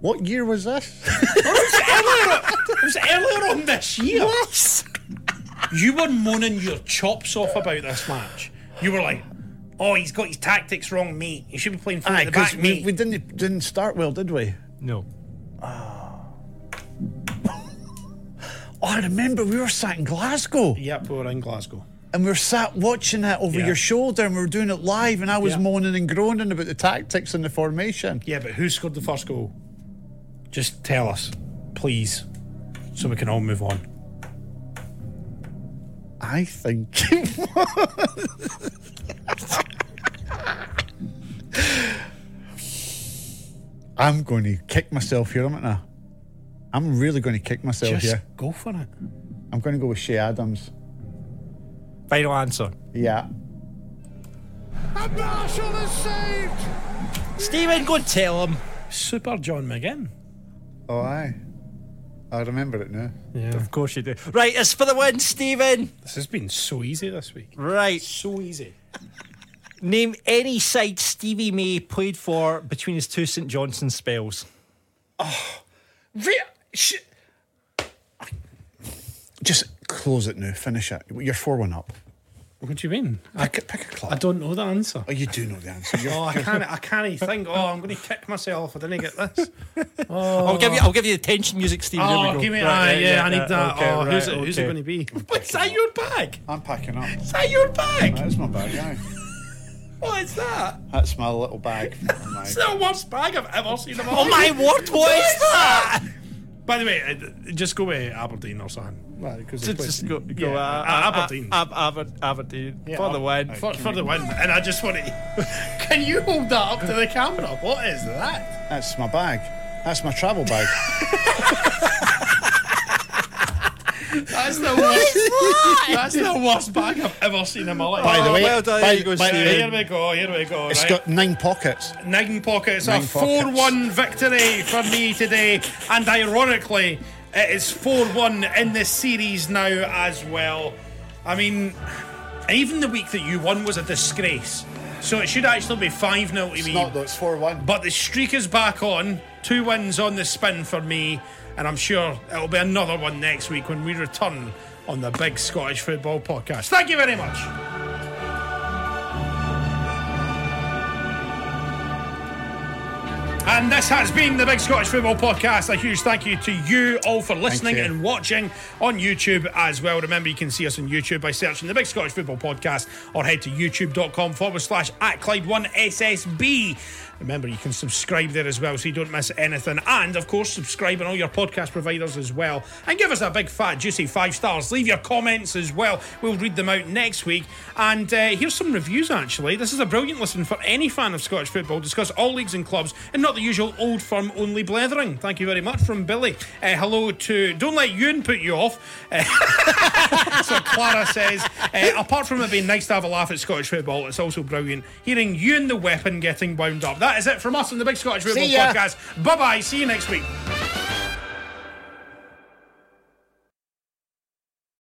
What year was this? It was earlier on this year. You were moaning your chops off about this match. You were like, "Oh, he's got his tactics wrong, mate. He should be playing full Aye, at the 'cause back, we, mate." we didn't didn't start well, did we? No. Ah. Oh, I remember we were sat in Glasgow Yep, we were in Glasgow. and we were sat watching it over Yeah. your shoulder and we were doing it live and I was Yeah. moaning and groaning about the tactics and the formation. Yeah, but who scored the first goal? Just tell us, please, so we can all move on. I think I'm going to kick myself here, am I? I'm really going to kick myself Just here. go for it. I'm going to go with Che Adams. Final answer. Yeah. And Marshall is saved. Stephen, go and tell him. Super John McGinn. Oh, aye. I remember it now. Yeah. Of course you do. Right, it's for the win, Steven. This has been so easy this week. Right. So easy. Name any side Stevie May played for between his two St Johnstone spells. Oh, re- sh- Just close it now. Finish it. You're 4 1 up. What do you mean? I, Pick, a- pick a club. I don't know the answer. Oh, you do know the answer. You're, Oh, I can't. I can't even think. Oh, I'm going to kick myself. I didn't get this. Oh. I'll give you. I'll give you the tension music, Steve. Oh, give me Right, that. Yeah, I need that. okay, oh, who's, right, it, who's it going to be? What's that? Your bag? I'm packing up. Is that your bag? That is my bag, aye. What is that? That's my little bag. My- It's the worst bag I've ever seen in my oh life. Oh my word! What is that? By the way, uh, just go with Aberdeen or something. Right, because Just, just go, go Yeah, uh, uh, Aberdeen. Ab- Aber- Aberdeen Yeah, for the win. For, for the win. And I just want to. Can you hold that up to the camera? What is that? That's my bag. That's my travel bag. That's the worst. That's the worst bag I've ever seen in my life. By the Oh, way, well done. by- There by- Here we go. Here we go. it's right. got nine pockets. nine pockets. Nine a 4 1 victory for me today. And ironically, it is 4 1 in this series now as well. I mean, even the week that you won was a disgrace. So it should actually be 5 0 to It's me. not though, it's 4 1. But the streak is back on. Two wins on the spin for me. And I'm sure it'll be another one next week when we return on the Big Scottish Football Podcast. Thank you very much. And this has been the Big Scottish Football Podcast. A huge thank you to you all for listening and watching on YouTube as well. Remember, you can see us on YouTube by searching the Big Scottish Football Podcast or head to youtube.com forward slash at Clyde1SSB. Remember, you can subscribe there as well so you don't miss anything. And of course, subscribe on all your podcast providers as well. And give us a big fat juicy five stars. Leave your comments as well. We'll read them out next week. And uh, here's some reviews actually. This is a brilliant listen for any fan of Scottish football. Discuss all leagues and clubs and not the usual old firm only blethering. Thank you very much from Billy. Uh, hello to Don't Let Ewen put you off. Uh, so Clara says, uh, apart from it being nice to have a laugh at Scottish football, it's also brilliant hearing Ewen the weapon getting wound up. That is it from us on the Big Scottish Football. Podcast. Bye bye. See you next week.